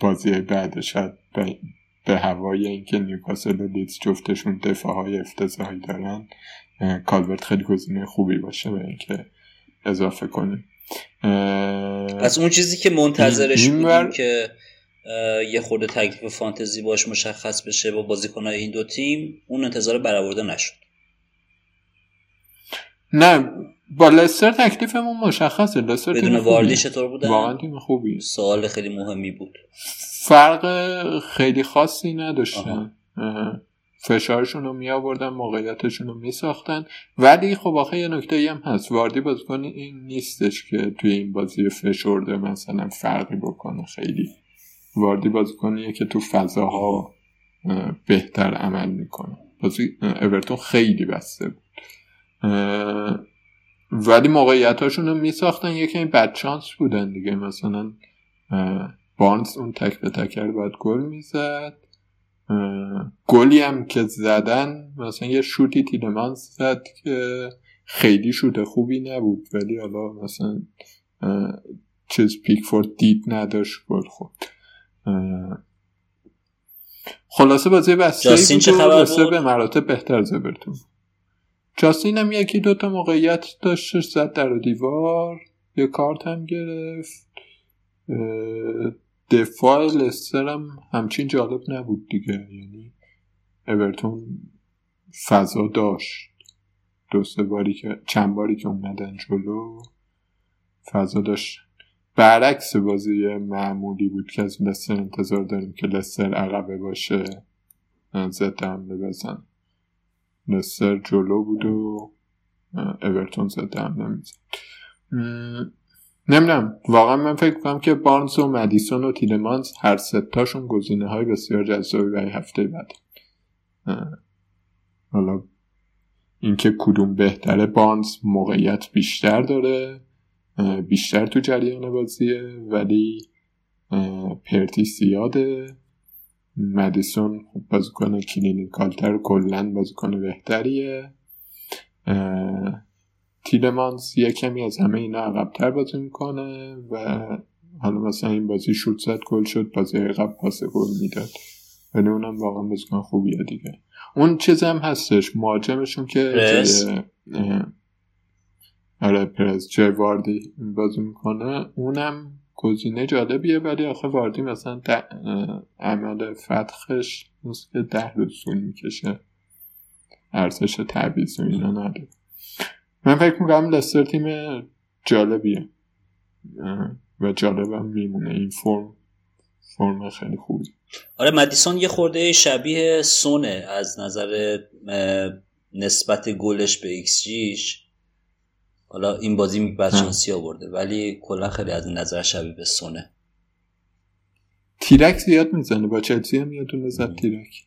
بازی بعد شاید به, به هوای اینکه نیوکاسل و لیدز جفتشون دفاع های افتضاحی دارن کالورت خیلی گزینه خوبی باشه به اینکه اضافه کنیم. از اون چیزی که منتظرش بودیم که یه خورده تکلیف فانتزی باش مشخص بشه با بازیکنهای این دو تیم اون انتظار برآورده نشد. نه با لستر تکلیفمون مشخصه. لستر بدون واردی چطور بودن؟ واقعا تیم خوبی سوال خیلی مهمی بود. فرق خیلی خاصی نداشتن. فشارشون رو می آوردن موقعیتشون رو می ساختن ولی خب آخه یه نکته هم هست. واردی بازیکن این نیستش که توی این بازی فشرده مثلا فرقی بکنه خیلی. واردی بازیکنیه که تو فضاها بهتر عمل می‌کنه. بازی اورتون خیلی بسته بود. ولی موقعیتاشون رو می ساختن یکی بد چانس بودن دیگه. مثلا بانس اون تک به تکر باید گل می‌زد. گلی هم که زدن مثلا یه شوتی تیلمانس زد که خیلی شوت خوبی نبود. ولی حالا مثلا چیز پیکفورد دید نداشت گل خود خلاصه بازی بسته جاستین چه خبر بود؟ به مراتب بهتر زبرتون. جاستین هم یکی دوتا موقعیت داشتش زد در دیوار یه کارت هم گرفت. دفاع لستر هم همچین جالب نبود دیگه یعنی اورتون فضا داشت. دو سه باری که چند باری که اومدن جلو فضا داشت. برعکس بازی معمولی بود که از لستر انتظار داریم که لستر عقبه باشه. ضد حمله بزن لستر جلو بود و اورتون ضد حمله می‌زد نمی‌دونم. واقعا من فکر کنم که بارنز و مدیسون و تیلمانز هر ستاشون گزینه های بسیار جذابی برای هفته بعد. حالا اینکه کدوم بهتره بارنز موقعیت بیشتر داره بیشتر تو جریان بازیه ولی پرتی زیاده. مدیسون خب بازیکن کلینیکالتر کلا بازیکن بهتریه. تیلمانز یه کمی از همه اینا عقبتر بازی می‌کنه و حالا مثلا این بازی شوت زد گل شد بازی عقب پاس گل می‌داد. ولی اونم واقعا بازیکن خوبیه دیگه. اون چیز هم هستش مهاجمشون که آره پرز جای واردی بازی می‌کنه. اونم گزینه جالبیه ولی آخه واردی مثلا عمل فتقش مثل که ده روز می‌کشه. ارزش تعویض و اینا نداره. من فکر می‌کنم لستر تیم جالبیه. و جالبم میمونه این فرم فرم خیلی خوبی. آره مدیسون یه خورده شبیه سونه از نظر نسبت گلش به ایکس جیش. حالا این بازی بدشانسی آورده ولی کلا خیلی از این نظر شبیه به سونه. تیرک زیاد می‌زنه با چلسی هم یادونه زد تیرک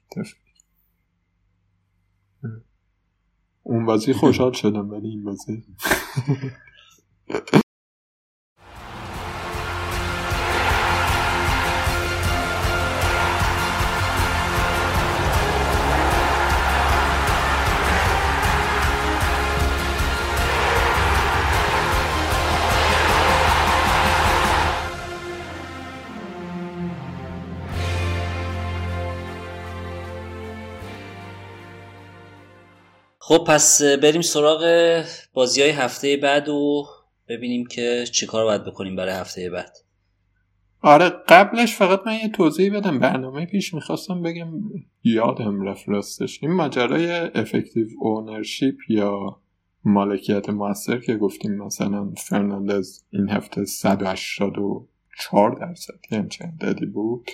اون بازی خوشحال شدم ولی این بازی. خب پس بریم سراغ بازی های هفته بعد و ببینیم که چیکار باید بکنیم برای هفته بعد. آره قبلش فقط من یه توضیح بدم. برنامه پیش می‌خواستم بگم یادم رفت راستش. این ماجرای افکتیو اونرشیپ یا مالکیت موثر که گفتیم مثلا فرناندز این هفته 184 درصد یه چند عددی بود؟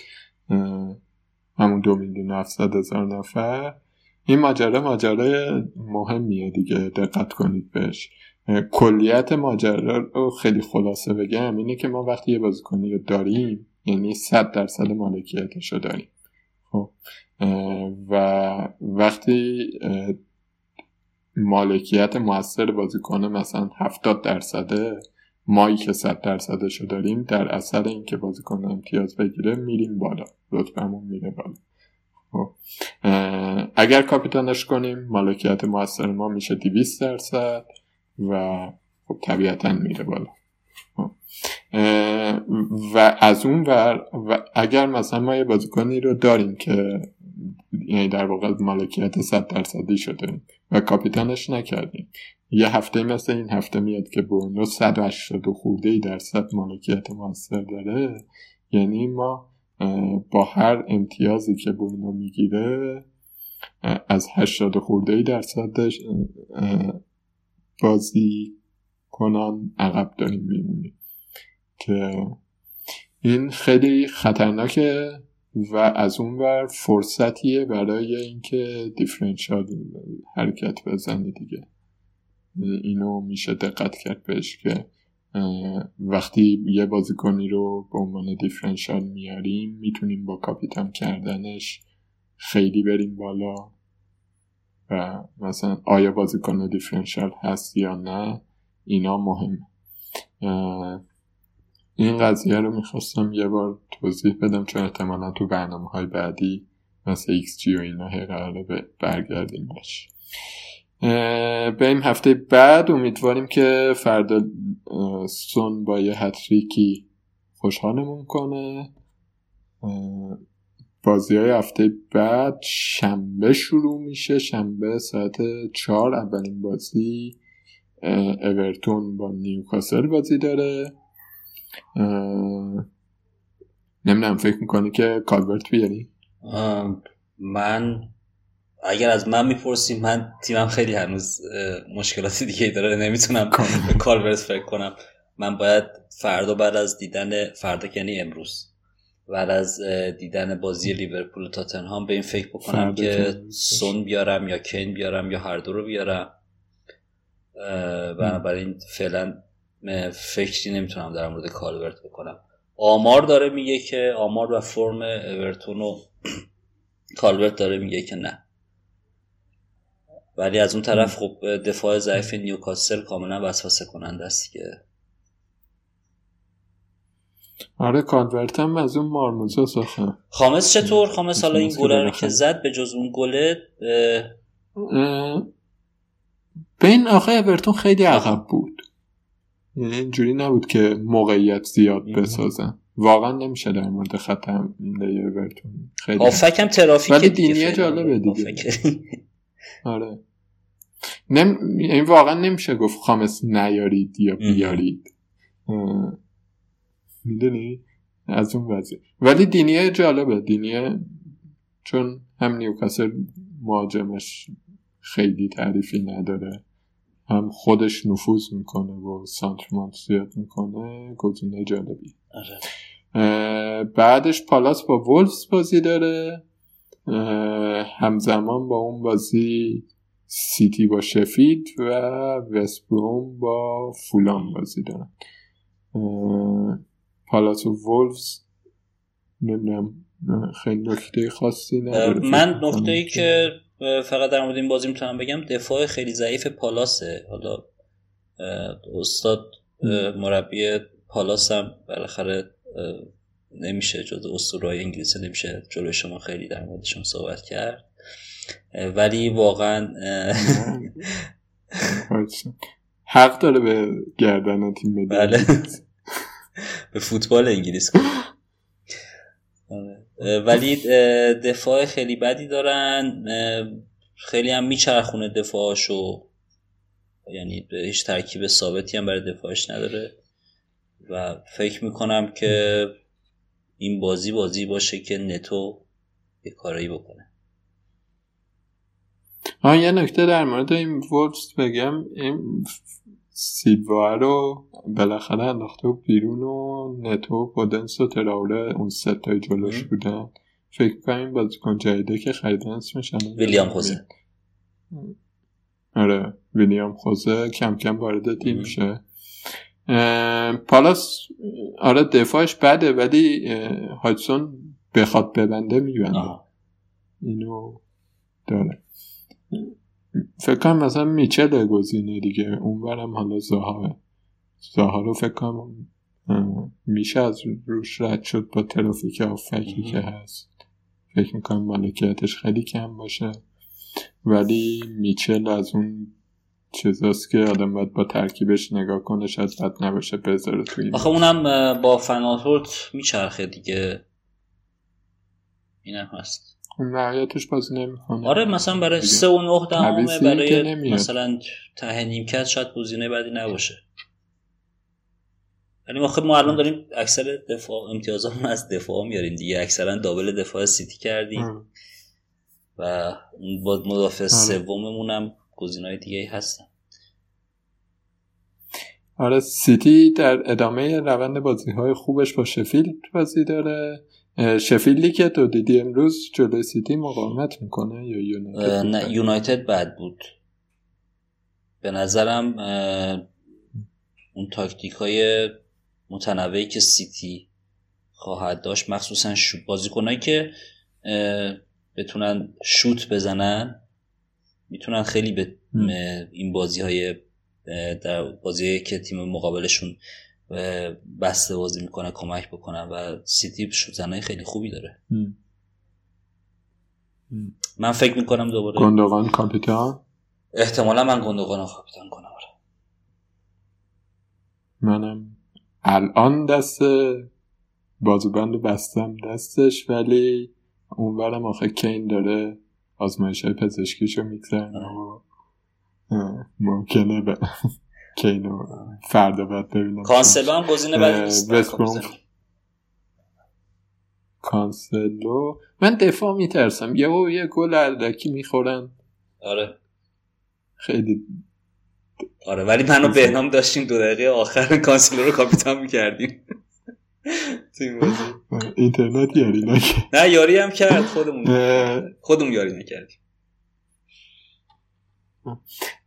همون دو میلیون هزار نفر. این ماجرا ماجرای مهمیه دیگه دقت کنید بهش. کلیت ماجرا رو خیلی خلاصه بگم. اینه که ما وقتی یه بازیکنی رو داریم یعنی صد درصد مالکیتش رو داریم. خب و وقتی مالکیت موثر بازیکن مثلا 70 درصده مایی که 100 درصدش رو داریم در اثر اینکه بازیکن امتیاز بگیره میریم بالا. رتبهمون میره بالا. اگر کاپیتانش کنیم مالکیت موثر ما میشه 200 درصد و خب طبیعتا میره بالا خب. و از اون ور و اگر مثلا ما یه بازیکنی رو داریم که یعنی در واقع مالکیت 100 درصدی شده و کاپیتانش نکردیم یه هفته مثل این هفته میاد که برونو 180 خورده درصد مالکیت موثر داره یعنی ما با هر امتیازی که برونو می‌گیره از هشتاد خورده ای درصدش بازی کنان عقب داریم میمونیم. که این خیلی خطرناکه و از اون ور فرصتیه برای اینکه دیفرنشال حرکت بزنی دیگه. اینو میشه دقت کرد بهش که وقتی یه بازیکنی رو به عنوان دیفرنشال میاریم می‌تونیم با کاپیتان کردنش خیلی بریم بالا و مثلا آیا بازیکن دیفرنشال هست یا نه اینا مهمه این قضیه رو می‌خواستم یه بار توضیح بدم چون احتمالا تو برنامه های بعدی مثل جی و اینا هی قراره برگردیم این هفته بعد. امیدواریم که فردا سون با یه هتریکی خوشحالمون کنه. بازی های هفته بعد شنبه شروع میشه. شنبه ساعت چهار اولین بازی اورتون با نیوکاسل بازی داره. نمی‌دونم فکر می‌کنی که کالورت بیاری؟ من اگر از من می‌پرسیم من تیمم خیلی هنوز مشکلاتی دیگه داره. نمی‌تونم به کالورت فکر کنم. من باید فردا بعد از دیدن فردا یعنی امروز بعد از دیدن بازی لیورپول و تاتنهام به این فکر بکنم که سون بیارم یا کین بیارم یا هر دو رو بیارم. بنابراین فعلا فکری نمی‌تونم در مورد کالورت بکنم. آمار داره میگه که آمار و فرم اورتون و کالورت داره میگه که نه. ولی از اون طرف خب دفاع ضعیف نیوکاسل کاملا وسوسه کننده است که آره کانورت هم از اون مارموزا ساخته. خامس چطور؟ خامس حالا این گله رو که زد به جز اون گله بین آخه اورتون خیلی عقب بود. یعنی اینجوری نبود که موقعیت زیاد بسازن. واقعا نمیشه در مورد خط حمله اورتون. خیلی آفکم ترافیک ولی دینیه جالبه دیگه. آره. نم... این واقعا نمیشه گفت خامس نیارید یا بیارید. می‌دونی؟ از اون وضعی ولی دینیه جالبه. دینیه چون هم نیوکاسل مهاجمش خیلی تعریفی نداره هم خودش نفوذ می‌کنه و سانترمانت زیاد می‌کنه گزینه جالبی. آره. بعدش پالاس با وولفز بازی داره. همزمان با اون بازی سیتی با شفید و وستبروم با فولان بازی دارن. پالاس و وولفز نمی‌دونم خیلی نکته خاصی نداره. من نکته ای که فقط در مورد این بازی می‌تونم بگم دفاع خیلی ضعیف پالاسه. حالا استاد مربی پالاس هم بالاخره نمیشه جز اسطورهای انگلیسی نمیشه جلوی شما خیلی در موردشون صحبت کرد. ولی واقعا حق داره به گردن تیم بله. به فوتبال انگلیس ولی دفاع خیلی بدی دارن. خیلی هم میچرخونه دفاعشو یعنی هیچ ترکیب ثابتی هم برای دفاعش نداره. و فکر می‌کنم که این بازی بازی باشه که نتو یه کارایی بکنه. ها یه نکته در مورد این وولفز بگم. این سیلوا رو بالاخره انداخته و بیرون و نتو پودنس و تراوره اون ستای جلوش بودن. فکر کنم بازیکن جدیده که خریدن اسمش ویلیام خوزه. آره ویلیام خوزه کم کم وارد تیم میشه. پالاس آره دفاعش بده ولی هایتسون بخواد ببنده میبنده. اینو داره. فکر کنم مثلا میچل گزینه دیگه اونورم حالا زاها زاها رو فکر کنم میشه از روش رد شد با ترافیک آفکی که هست. فکر می‌کنم مالکیتش خیلی کم باشه. ولی میچل از اون چیزاست که آدم باید با ترکیبش نگاه کنه شاید بد نباشه بذاره تو این آخه اونم با فناتورت میچرخه دیگه. اینم هست. نهایتش بازی نمی‌کنه. آره مثلا برای سه و نه دهمه برای مثلا ته نیمکت شاید گزینه بعدی نباشه. ولی ما خب ما الان داریم اکثر دفاع امتیازمون از دفاع میاریم دیگه. اکثرا double دفاع سیتی کردیم. و با مدافع آره. سوممون هم گزینه‌های دیگه هستن. آره سیتی در ادامه روند بازی های خوبش با شفیلد بازی داره. شفیلدی که تو دیدی امروز جلوی سیتی مقاومت می‌کنه یا یونایتد نه یونایتد بد بود. به نظرم اون تاکتیک های متنوعی که سیتی خواهد داشت مخصوصا بازیکنایی که بتونن شوت بزنن می‌تونن خیلی به این بازی های در بازی که تیم مقابلشون بسته بازی می‌کنه کمک بکنن و سیتی شوت خیلی خوبی داره. من فکر می‌کنم دوباره گندوغان کاپیتان؟ احتمالا من گندوغان کاپیتان کنم آره. منم. الان دست بازوبند بستم دستش ولی اونورم آخه کین داره. آزمایش های پزشکیشو میگذرن و ممکنه به کینو فردا باید ببینم کانسلو هم گزینه بعدی کانسلو. من دفاع میترسم. یه و یه گل اردکی می‌خورن. آره. خیلی آره ولی منو بهنام داشتیم دو دقیقه آخر کانسلو رو کاپیتان می‌کردیم. اینترنت یاری نکرد نه یاری هم کرد خودمون. خودمون یاری نکردیم.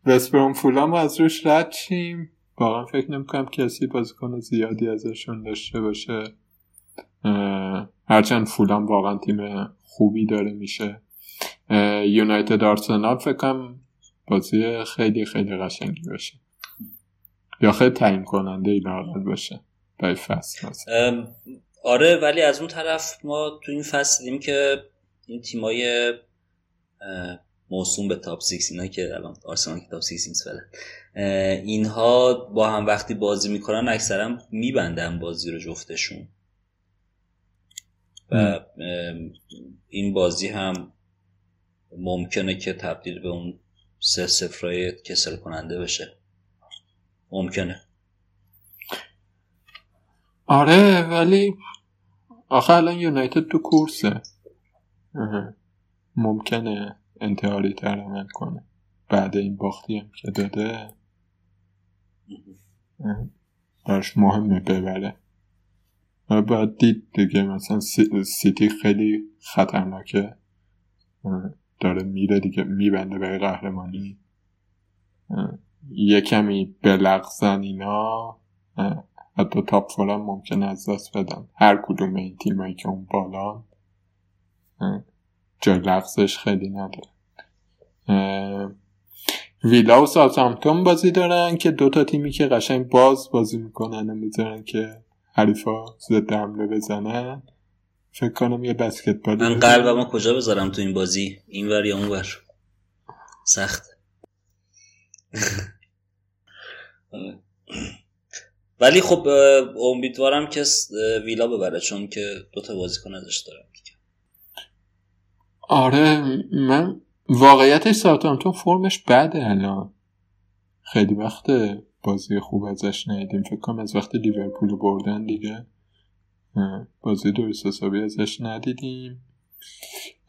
وستبروم فولام از روش رد شیم واقعا فکر نمی‌کنم کسی بازیکن زیادی ازشون داشته باشه. هرچند فولام واقعا تیم خوبی داره میشه. یونایتد آرسنال فکر کنم بازی خیلی خیلی قشنگی باشه. یا خیلی تعیین کننده ای باشه. برای فصل آره ولی از اون طرف ما تو این فصل دیدیم که این تیمای موسوم به تاپ 6 اینا که الان آرسنال که تاپ 6 نیست اینها با هم وقتی بازی می‌کنن اکثرا میبندن بازی رو جفتشون. و این بازی هم ممکنه که تبدیل به اون سه سفرهای کسل کننده بشه. ممکنه. آره ولی آخه الان یونایتد تو کورسه. ممکنه انتحاری تر عمل کنه. بعد این باختی هم که داده. براش مهمه ببره. باید دید دیگه مثلا سیتی خیلی خطرناکه. داره میره دیگه میبنده به قهرمانی. یه کمی بلغزن اینا. حتی تاپ فورم ممکن از دست بدن. هر کدوم این تیمایی که اون بالا جای لغزش خیلی نداره. ویلا و ساوثهامپتون بازی دارن که دوتا تیمی که قشنگ باز بازی می‌کنن و می‌ذارن که حریفا ضد حمله بزنن. فکر کنم یه بسکتبال من قلبمو کجا بذارم تو این بازی؟ این ور یا اون ور؟ سخت. ولی خب امیدوارم که ویلا ببره چون که دوتا بازیکن ازش دارم آره من واقعیتش ساوثهامپتون فرمش بده الان. خیلی وقت بازی خوب ازش ندیدیم. فکر کنم از وقت لیورپول بردن دیگه. بازی درست حسابی ازش ندیدیم.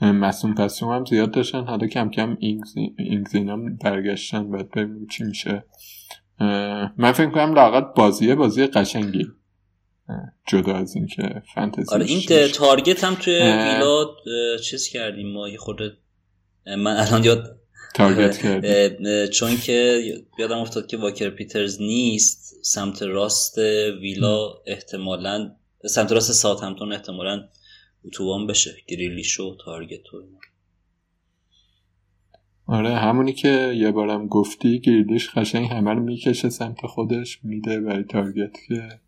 مسئول پسوم هم زیاد داشتن. حالا کم کم اینگزین هم برگشتن. باید ببینیم چی میشه. من فکر کنم لاقت بازیه بازی قشنگی. جدا از این که فانتزی آره این تارگت هم توی ویلا چیز کردیم ما یه خورده من الان یاد تارگت کردیم چون که یادم افتاد که واکر پیترز نیست سمت راست ویلا احتمالا سمت راست ساوتهمپتون احتمالا اتوبان بشه. گریلیش و تارگت و آره همونی که یه بارم گفتی گریلیش قشنگ همه رو می‌کشه سمت خودش میده برای تارگت که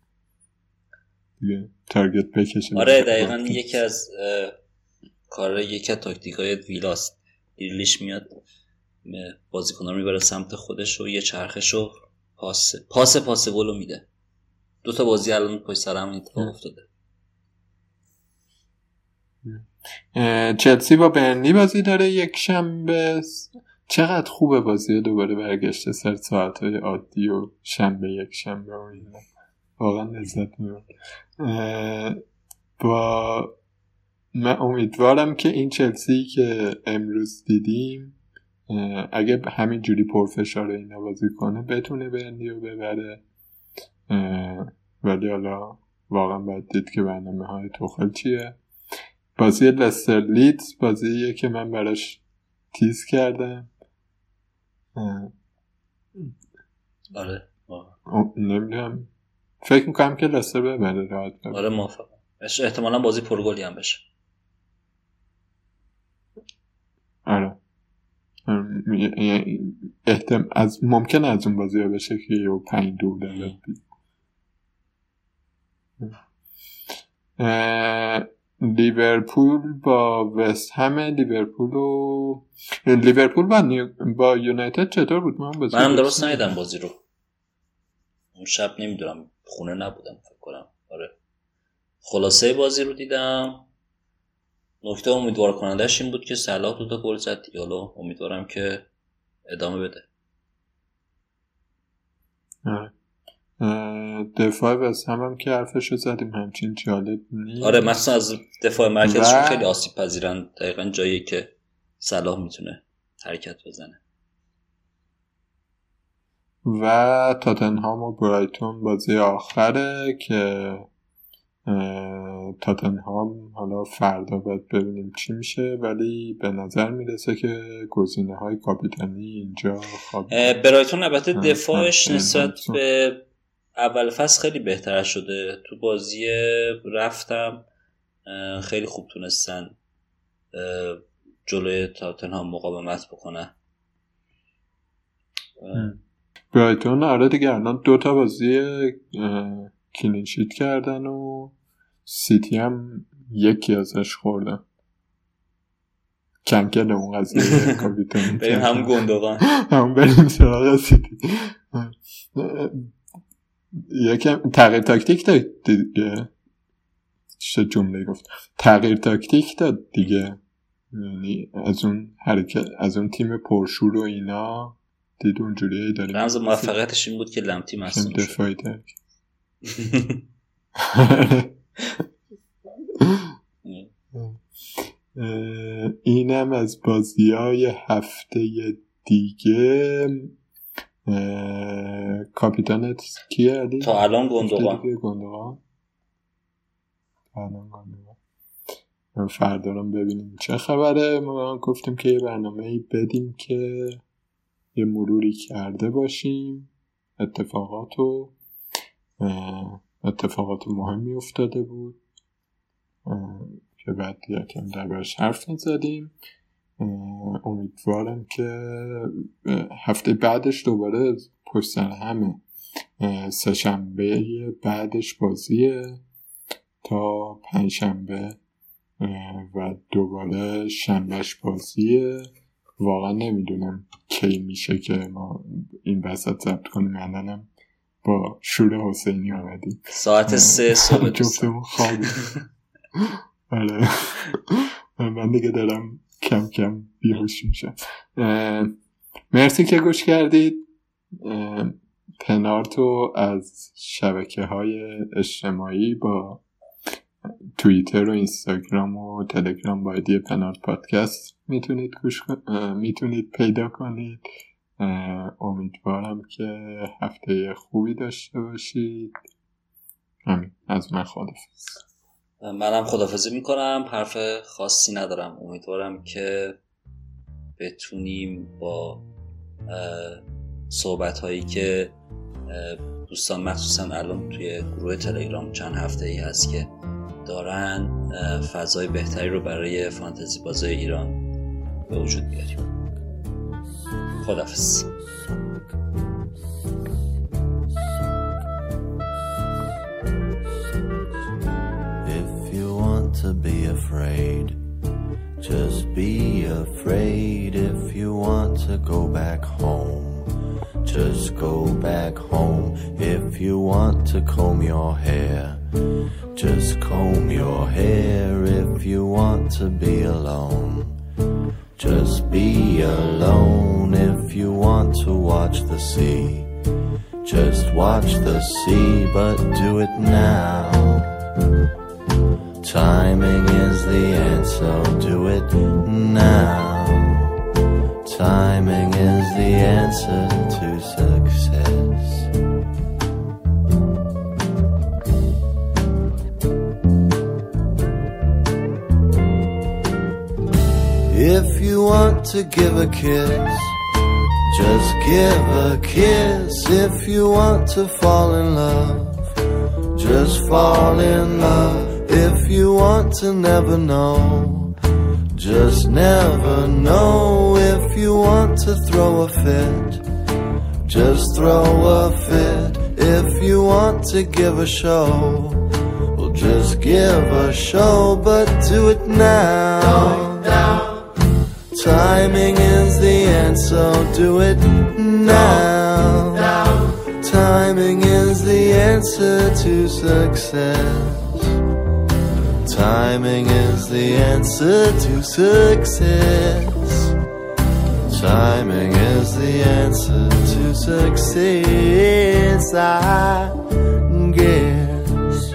دیگه تارگت بکشه. آره دقیقا یکی از کار یکی از تاکتیک های ویلاست. گریلیش میاد بازیکن رو می‌بره سمت خودش و یه چرخش رو پاس پاس پاس گلو میده. دو تا بازی الان پای سر هم اتفاق افتاده. چلسی با برنلی بازی داره. یک شنبه چقدر خوبه بازی دوباره برگشته سر ساعت های عادی و شنبه یک شنبه و واقعا لذت می‌برم. با من امیدوارم که این چلسی که امروز دیدیم اگه همینجوری پرفشار اینا بازی کنه بتونه برنلی رو ببره. ولی حالا واقعا باید دید که برنامه های توخل چیه. بازی لستر لیدز بازیه که من براش تیز کردم. آره نمی‌دونم. فکر می‌کنم که لستر ببره راحت آره موافقم. احتمالا بازی پرگلی هم بشه. آره. احتم... از ممکن از اون بازی ها بشه که یه پنج دو داره. لیورپول با وست هم لیورپول و لیورپول با, با یونایتد چطور بود؟ من بازی منم درست ندیدم بازی رو. اون شب نمی‌دونم خونه نبودم فکر کنم. آره. خلاصه بازی رو دیدم. نکته امیدوار کنندش این بود که صلاح دو تا گل زد. حالا امیدوارم که ادامه بده. آره. دفاع وست هم, هم که حرفشو زدیم. همچین جالب نیست. آره مثلا از دفاع مرکزشون و... خیلی آسیب پذیرن. دقیقا جایی که صلاح می‌تونه حرکت بزنه. و تاتنهام و برایتون بازی آخره که تاتنهام حالا فردا باید ببینیم چی میشه ولی به نظر می‌رسه که گزینه های کاپیتانی اینجا خواب برایتون البته دفاعش نسبت به اول فصل خیلی بهتر شده. تو بازی رفتم خیلی خوب تونستن جلوی تاتنهام مقاومت بکنن. برایتون آره دیگه الان دو تا بازی کلینشیت کردن و سیتی هم یکی ازش خوردن. کنکل اون قضیه کاپیتانی بریم هم گندوغان هم بریم سراغ سیتی. یکم تغییر تاکتیک داد دیگه. چه جمله گفت؟ تغییر تاکتیک داد دیگه. یعنی از اون حرکت از اون تیم پرشور و اینا دید اونجوری داریم رمز موفقیتش این بود که لمتی مصوم دفاعی اینم از بازی های هفته دیگه. کاپیتانت کیه علی؟ تا الان گندوغان فردا رو ببینیم. چه خبره؟ ما گفتیم که یه برنامه بدیم که یه مروری کرده باشیم. اتفاقات و اتفاقات مهمی افتاده بود. که بعد یکم دربارش حرف می‌زدیم. امیدوارم که هفته بعدش دوباره پشت همه سهشنبه بعدش بازیه تا پنجشنبه و دوباره شنبهش بازیه واقعا نمی‌دونم کی میشه که ما این وسط ضبط کنیم. الانم با شور حسینی آمدیم ساعت سه صبح جفتمون خوابیم آره. من دیگه دارم کم کم بیهوش میشم مرسی که گوش کردید. پنارتو از شبکه های اجتماعی با توییتر و اینستاگرام و تلگرام با ایدی پنارت پادکست می‌تونید گوش می‌تونید پیدا کنید. امیدوارم که هفته خوبی داشته باشید. همین از من خدافز منم خدافزی می‌کنم. حرف خاصی ندارم. امیدوارم که بتونیم با صحبت هایی که دوستان مخصوصا الان توی گروه تلگرام چند هفته ای هست که دارن فضای بهتری رو برای فانتزی بازای ایران به وجود بیاریم. خدافز to be afraid. Just be afraid if you want to go back home. Just go back home if you want to comb your hair. Just comb your hair if you want to be alone. Just be alone if you want to watch the sea. Just watch the sea, but do it now. Timing is the answer, do it now. Timing is the answer to success. If you want to give a kiss, just give a kiss. If you want to fall in love, just fall in love. If you want to never know, just never know. If you want to throw a fit, just throw a fit. If you want to give a show, well, just give a show, but do it now. Timing is the answer, do it now. Timing is the answer to success. Timing is the answer to success. Timing is the answer to success, I guess.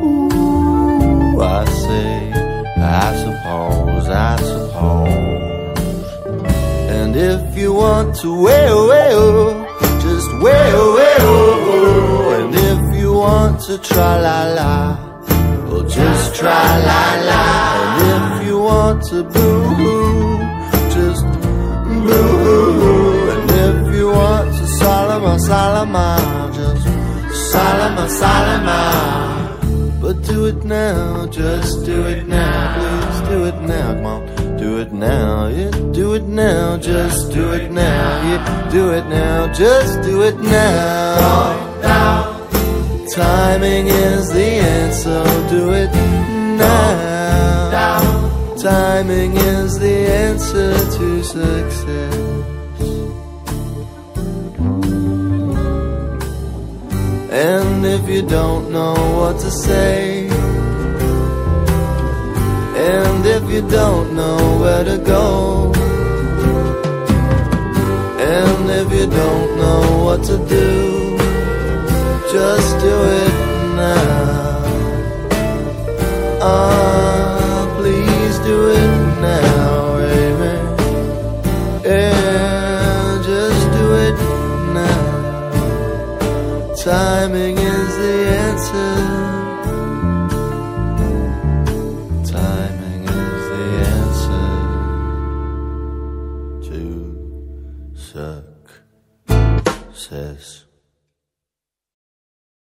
Ooh, I say, I suppose, I suppose. And if you want to wail, wail, just wail, wail. And if you want to try la la, just try la la. And if you want to boo hoo, just boo hoo. And if you want to Salama, Salama, just Salama, Salama. But do it now, just do it now, please do it now, come on. Do it now, yeah, do it now, just do it now, yeah, do it now, just do it now. Timing is the answer, do it now. Timing is the answer to success. And if you don't know what to say, and if you don't know where to go, and if you don't know what to do, just do it now. Ah,